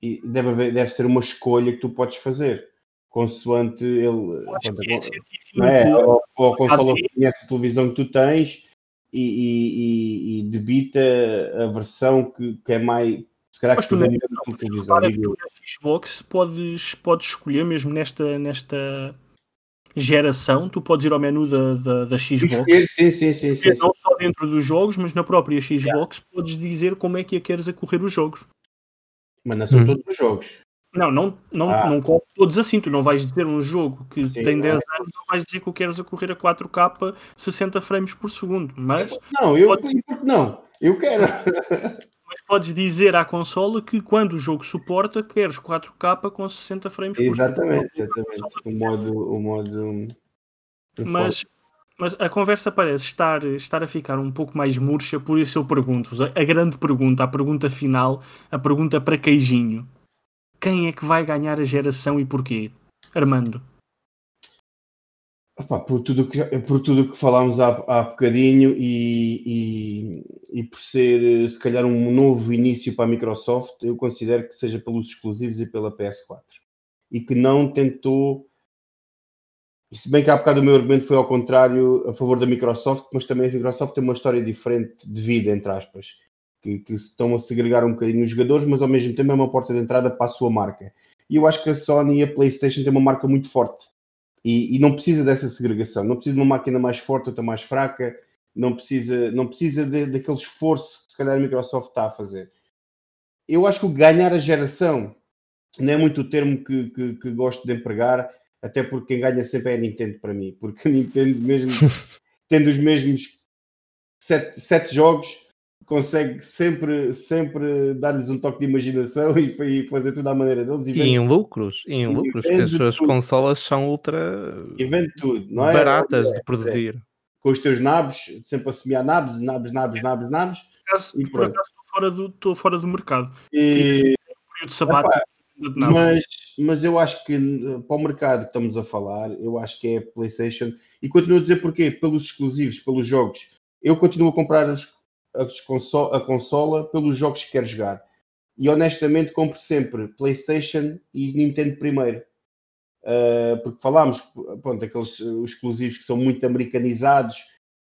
Speaker 2: e deve, haver, deve ser uma escolha que tu podes fazer consoante ele é não é? ou, ou a consola conhece a televisão que tu tens e, e, e, e debita a versão que, que é mais se calhar que se vê na televisão.
Speaker 1: Xbox podes, podes escolher mesmo nesta, nesta geração, tu podes ir ao menu da, da, da Xbox.
Speaker 2: Sim, sim, sim, sim,
Speaker 1: Não só dentro dos jogos, mas na própria Xbox yeah. podes dizer como é que a queres a correr os jogos.
Speaker 2: Mas não são hum. todos os jogos.
Speaker 1: Não, não, não, ah. não corre todos assim. Tu não vais dizer um jogo que Sim, tem 10 é. anos, não vais dizer que o queres a correr a 4K 60 frames por segundo. Mas.
Speaker 2: Não, eu pode... não, eu quero. [LAUGHS] [LAUGHS]
Speaker 1: Mas podes dizer à consola que quando o jogo suporta, queres 4K com 60 frames
Speaker 2: exatamente, por segundo. Exatamente, o modo. O modo
Speaker 1: mas, mas a conversa parece estar, estar a ficar um pouco mais murcha, por isso eu pergunto a grande pergunta, a pergunta final, a pergunta para queijinho. Quem é que vai ganhar a geração e porquê? Armando.
Speaker 2: Opa, por tudo que por tudo que falámos há, há bocadinho e, e, e, por ser se calhar um novo início para a Microsoft, eu considero que seja pelos exclusivos e pela PS4 e que não tentou. Se bem que há bocado o meu argumento foi ao contrário, a favor da Microsoft, mas também a Microsoft tem uma história diferente de vida, entre aspas, que, que estão a segregar um bocadinho os jogadores, mas ao mesmo tempo é uma porta de entrada para a sua marca. E eu acho que a Sony e a PlayStation têm uma marca muito forte e, e, não precisa dessa segregação, não precisa de uma máquina mais forte, outra mais fraca, não precisa, não precisa de, daquele esforço que se calhar a Microsoft está a fazer. Eu acho que o ganhar a geração não é muito o termo que, que, que, gosto de empregar, até porque quem ganha sempre é a Nintendo para mim, porque a Nintendo, mesmo [LAUGHS] tendo os mesmos sete, sete jogos, consegue sempre, sempre dar-lhes um toque de imaginação e, e fazer tudo à maneira deles.
Speaker 3: E, e em lucros, e em lucros, porque as suas tudo. consolas são ultra
Speaker 2: e vende tudo, não
Speaker 3: é? baratas é, de produzir. É.
Speaker 2: Com os teus nabos, sempre a semear nabos, nabos, nabos, nabos, nabos.
Speaker 1: e por acaso estou fora do, estou fora do mercado.
Speaker 2: E... Período sabático. Mas, mas eu acho que para o mercado que estamos a falar, eu acho que é a PlayStation. E continuo a dizer porquê? Pelos exclusivos, pelos jogos. Eu continuo a comprar os, a, consola pelos jogos que quero jogar. E honestamente compro sempre PlayStation e Nintendo primeiro. Uh, porque falámos, pronto, aqueles exclusivos que são muito americanizados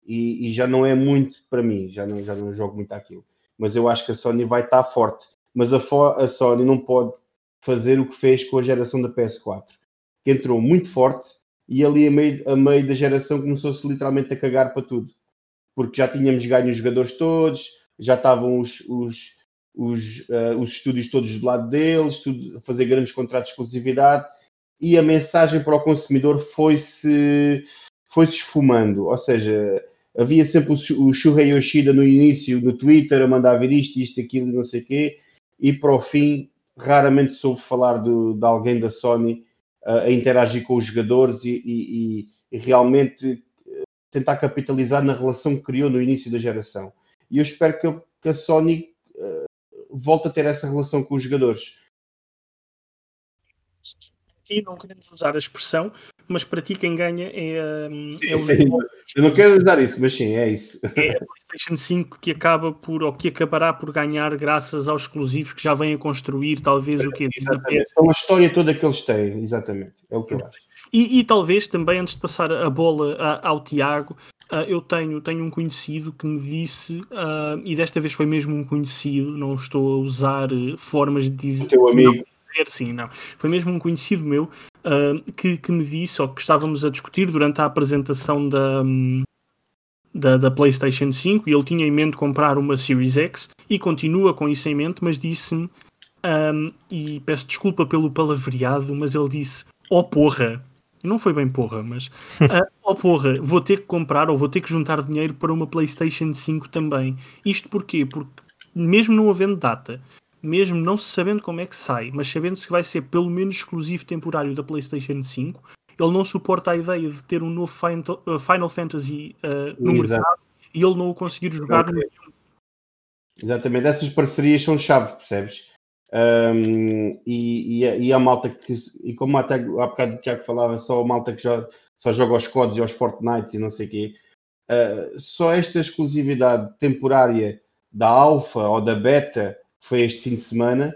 Speaker 2: e, e, já não é muito para mim, já não, já não jogo muito aquilo. Mas eu acho que a Sony vai estar forte. Mas a, a Sony não pode fazer o que fez com a geração da PS4, que entrou muito forte e ali a meio, a meio da geração começou-se literalmente a cagar para tudo porque já tínhamos ganho os jogadores todos, já estavam os, os, os, uh, os estúdios todos do lado deles, tudo, fazer grandes contratos de exclusividade, e a mensagem para o consumidor foi-se foi -se esfumando, ou seja, havia sempre o, o Shuhei Yoshida no início, no Twitter, a mandar ver isto, isto, aquilo e não sei o quê, e para o fim raramente soube falar do, de alguém da Sony uh, a interagir com os jogadores e, e, e realmente tentar capitalizar na relação que criou no início da geração. E eu espero que, eu, que a Sony uh, volte a ter essa relação com os jogadores.
Speaker 1: Aqui não queremos usar a expressão, mas para ti quem ganha é,
Speaker 2: um, sim, é o sim. Eu não quero usar isso, mas sim, é isso.
Speaker 1: É a PlayStation 5 que acaba por, ou que acabará por ganhar graças aos exclusivos que já vêm a construir, talvez é, o que
Speaker 2: é. São a história toda que eles têm, exatamente. É o que eu acho.
Speaker 1: E, e, talvez também, antes de passar a bola a, ao Tiago, uh, eu tenho, tenho um conhecido que me disse, uh, e desta vez foi mesmo um conhecido, não estou a usar uh, formas de dizer.
Speaker 2: O teu amigo.
Speaker 1: Sim, não. Foi mesmo um conhecido meu que, que me disse, ou que estávamos a discutir durante a apresentação da. Um, da, da, PlayStation 5 e ele tinha em mente comprar uma Series X e continua com isso em mente, mas disse-me, um, e peço desculpa pelo palavreado, mas ele disse: Oh porra, não foi bem porra, mas. Uh, [LAUGHS] oh porra, vou ter que comprar ou vou ter que juntar dinheiro para uma PlayStation 5 também. Isto porquê? Porque, mesmo não havendo data, mesmo não se sabendo como é que sai, mas sabendo se vai ser pelo menos exclusivo temporário da PlayStation 5, ele não suporta a ideia de ter um novo Final Fantasy uh, no mercado e ele não o conseguir jogar okay. no
Speaker 2: Exatamente, essas parcerias são chave, percebes? Um, e, e, a, e, a, malta que, e como até há bocado o Tiago falava, só a malta que já, só joga aos codes e aos Fortnites e não sei o quê, uh, só esta exclusividade temporária da Alpha ou da Beta, que foi este fim de semana,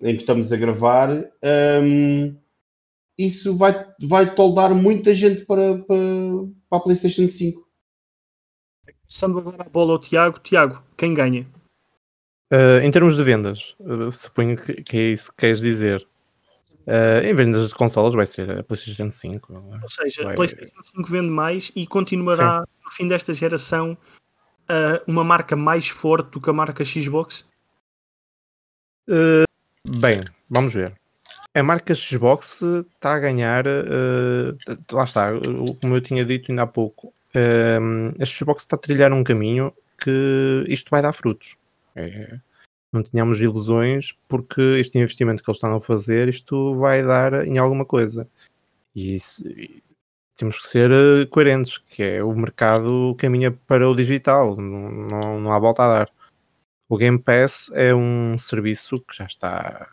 Speaker 2: em que estamos a gravar, um, isso vai, vai toldar muita gente para, para, para a PlayStation 5.
Speaker 1: Passando agora a bola ao Tiago, Tiago, quem ganha?
Speaker 3: Uh, em termos de vendas, uh, suponho que, que, é isso que queres dizer. Uh, em vendas de consolas vai ser a PlayStation 5.
Speaker 1: Ou seja, vai... a PlayStation 5 vende mais e continuará Sim. no fim desta geração uma marca mais forte do que a marca Xbox?
Speaker 3: bem, vamos ver. A marca Xbox está a ganhar, lá está, como eu tinha dito ainda há pouco, a Xbox está a trilhar um caminho que isto vai dar frutos é, não tenhamos ilusões porque este investimento que eles estão a fazer, isto vai dar em alguma coisa. E, isso, e temos que ser eh, coerentes, que é o mercado caminha para o digital, não, não, não há volta a dar. O Game Pass é um serviço que já está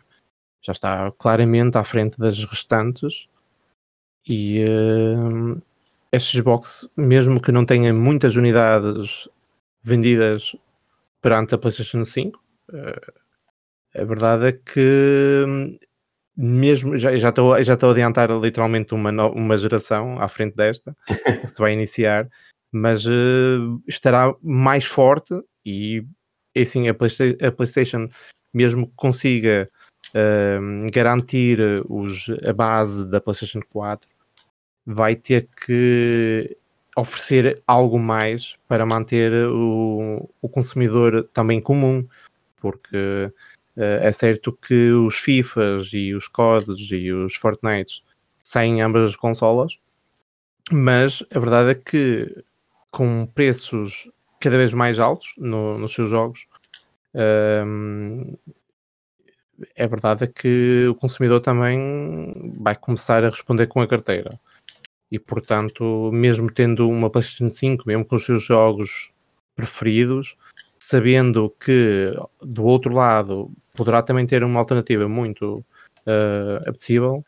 Speaker 3: já está claramente à frente das restantes e uh, a Xbox, mesmo que não tenha muitas unidades vendidas perante a PlayStation 5. Uh, a verdade é que hum, mesmo já, já, estou, já estou a adiantar literalmente uma, uma geração à frente desta, [LAUGHS] que se vai iniciar, mas uh, estará mais forte e assim a, Playsta a PlayStation, mesmo que consiga uh, garantir os, a base da PlayStation 4, vai ter que oferecer algo mais para manter o, o consumidor também comum, porque é certo que os FIFAs e os CODs e os Fortnites saem em ambas as consolas, mas a verdade é que com preços cada vez mais altos no, nos seus jogos, um, é verdade que o consumidor também vai começar a responder com a carteira. E portanto, mesmo tendo uma PlayStation 5, mesmo com os seus jogos preferidos, sabendo que do outro lado poderá também ter uma alternativa muito uh, apetecível,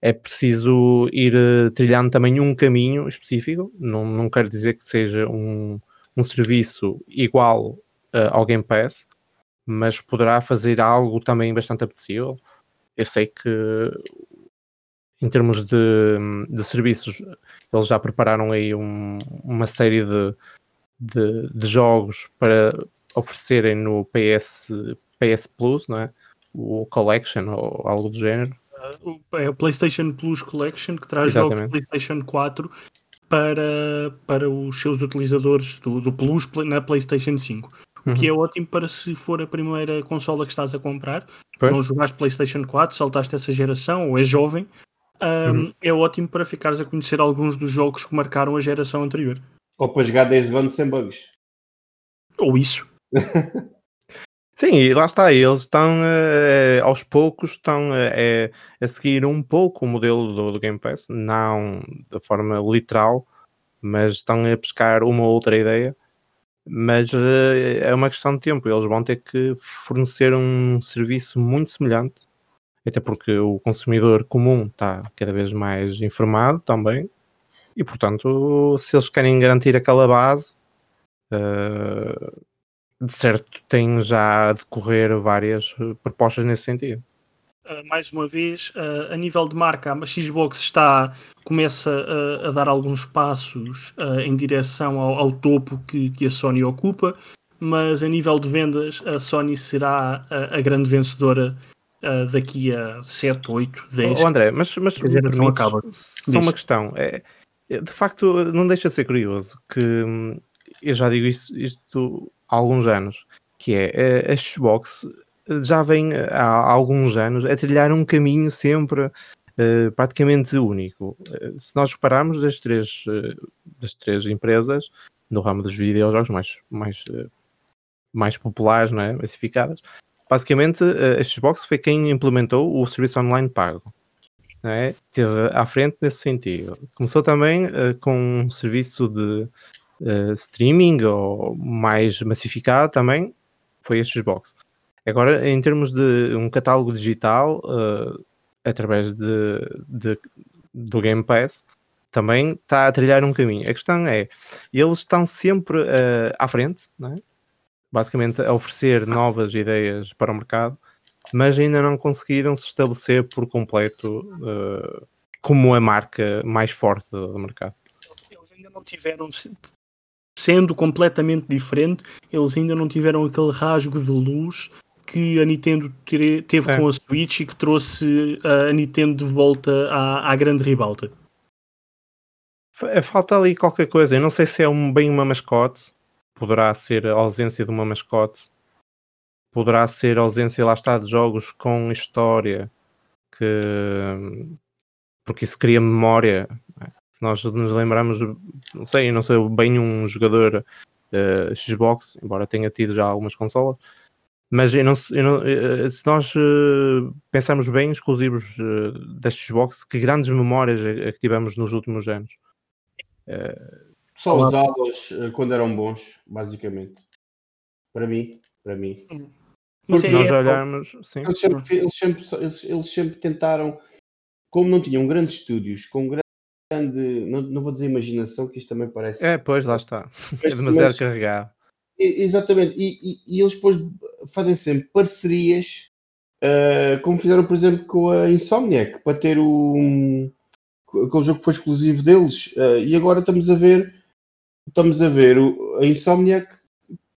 Speaker 3: é preciso ir uh, trilhando também um caminho específico. Não, não quero dizer que seja um, um serviço igual uh, ao Game Pass, mas poderá fazer algo também bastante apetecível. Eu sei que em termos de, de serviços, eles já prepararam aí um, uma série de, de, de, jogos para oferecerem no PS, PS Plus, não é? o Collection ou algo do género.
Speaker 1: É o PlayStation Plus Collection que traz Exatamente. jogos PlayStation 4 para, para os seus utilizadores do, do Plus na PlayStation 5. O que é uhum. ótimo para se for a primeira consola que estás a comprar, pois. não jogaste PlayStation 4, saltaste essa geração ou és jovem, um, uhum. é ótimo para ficares a conhecer alguns dos jogos que marcaram a geração anterior.
Speaker 2: Ou para jogar Days Gone sem bugs.
Speaker 1: Ou isso. [LAUGHS]
Speaker 3: Sim, e lá está, eles estão uh, aos poucos estão uh, a seguir um pouco o modelo do, do, Game Pass, não da forma literal, mas estão a pescar uma ou outra ideia. Mas uh, é uma questão de tempo, eles vão ter que fornecer um serviço muito semelhante, até porque o consumidor comum está cada vez mais informado também, e portanto, se eles querem garantir aquela base de certo tem já a decorrer várias eh, propostas nesse sentido.
Speaker 1: Uh, mais uma vez, uh, a nível de marca, a Xbox está, começa a, a dar alguns passos uh, em direção ao, ao topo que, que, a Sony ocupa, mas a nível de vendas, a Sony será a, a grande vencedora daqui a 7, 8, 10.
Speaker 3: Oh, André, mas, mas não acaba. Só uma questão. É, de facto, não deixa de ser curioso que hum, eu já digo isto, isto há alguns anos, que é a Xbox já vem há alguns anos a trilhar um caminho sempre uh, praticamente único. Uh, se nós repararmos das três, uh, das três empresas no ramo dos videojogos mais, mais, mais populares, não é? massificadas, basicamente a Xbox foi quem implementou o serviço online pago. É? Teve à frente nesse sentido. Começou também com um serviço de uh, streaming ou mais massificado também foi a Xbox. Agora, em termos de um catálogo digital, uh, através de, de, do Game Pass, também está a trilhar um caminho. A questão é, eles estão sempre uh, à frente, é? Basicamente a oferecer novas ideias para o mercado, mas ainda não conseguiram se estabelecer por completo uh, como a marca mais forte do mercado.
Speaker 1: Eles ainda não tiveram sendo completamente diferente, eles ainda não tiveram aquele rasgo de luz que a Nintendo teve é. com a Switch e que trouxe a Nintendo de volta à, à grande ribalta.
Speaker 3: É, falta ali qualquer coisa. Eu não sei se é um, bem uma mascote. Poderá ser a ausência de uma mascote. Poderá ser a ausência, lá está, de jogos com história. Que... Porque isso cria memória. Se nós nos lembramos, não sei, eu não sou bem um jogador uh, Xbox, embora tenha tido já algumas consolas, mas eu não, eu não, uh, se nós uh, pensarmos bem, exclusivos uh, da Xbox, que grandes memórias é, que tivemos nos últimos anos.
Speaker 2: Só usá-los quando eram bons, basicamente. Para mim, para mim.
Speaker 3: Porque nós olharmos, sim.
Speaker 2: Eles sempre, eles, sempre, eles, eles sempre tentaram, como não tinham grandes estúdios, com grande, não, não vou dizer imaginação, que isto também parece.
Speaker 3: É, pois, lá está. [LAUGHS] É demasiado mas, carregado.
Speaker 2: Exatamente, e, e, e, eles depois fazem sempre parcerias, uh, como fizeram, por exemplo, com a Insomniac, para ter o, um, aquele jogo que foi exclusivo deles, uh, e agora estamos a ver, estamos a ver a Insomniac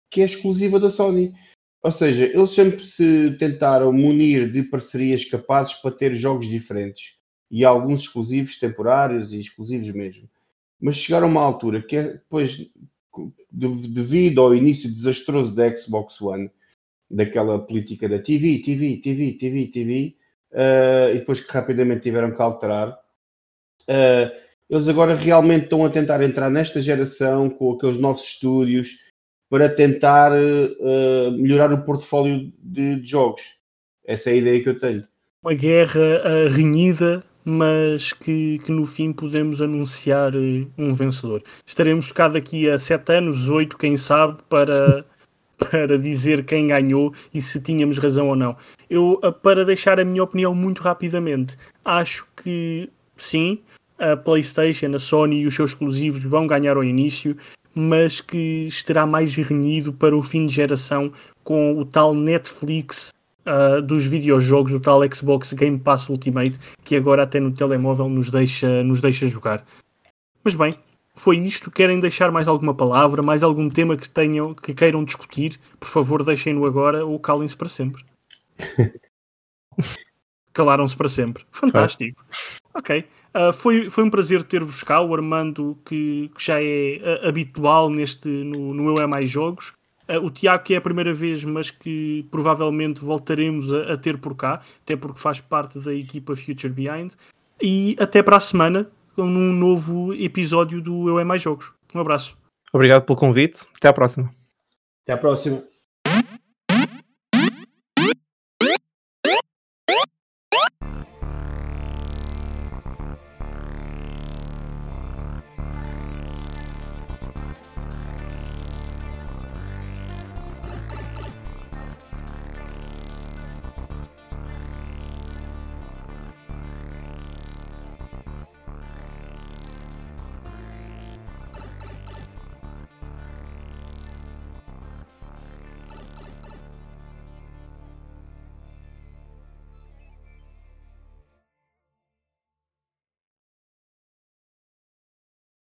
Speaker 2: que é exclusiva da Sony. Ou seja, eles sempre se tentaram munir de parcerias capazes para ter jogos diferentes e alguns exclusivos temporários e exclusivos mesmo. Mas chegaram a uma altura que é depois, devido ao início desastroso da Xbox One, daquela política da TV, TV, TV, TV, TV, uh, e depois que rapidamente tiveram que alterar. Uh, eles agora realmente estão a tentar entrar nesta geração com aqueles novos estúdios para tentar uh, melhorar o portfólio de, de, jogos. Essa é a ideia que eu tenho.
Speaker 1: Uma guerra renhida, mas que, que, no fim podemos anunciar uh, um vencedor. Estaremos cá daqui a sete anos, oito, quem sabe, para, [LAUGHS] para dizer quem ganhou e se tínhamos razão ou não. Eu, para deixar a minha opinião muito rapidamente, acho que sim, a PlayStation, a Sony e os seus exclusivos vão ganhar ao início, mas que estará mais renhido para o fim de geração com o tal Netflix uh, dos videojogos, o tal Xbox Game Pass Ultimate, que agora até no telemóvel nos deixa, nos deixa jogar. Mas bem, foi isto. Querem deixar mais alguma palavra, mais algum tema que tenham, que queiram discutir? Por favor, deixem-no agora ou calem-se para sempre. [LAUGHS] Calaram-se para sempre. Fantástico. Ok. Uh, foi, foi um prazer ter-vos cá, o Armando, que, que já é uh, habitual neste, no, no Eu É Mais Jogos. Uh, o Tiago, que é a primeira vez, mas que provavelmente voltaremos a, a, ter por cá, até porque faz parte da equipa Future Behind. E até para a semana, com um novo episódio do Eu É Mais Jogos. Um abraço.
Speaker 3: Obrigado pelo convite. Até à próxima.
Speaker 2: Até à próxima.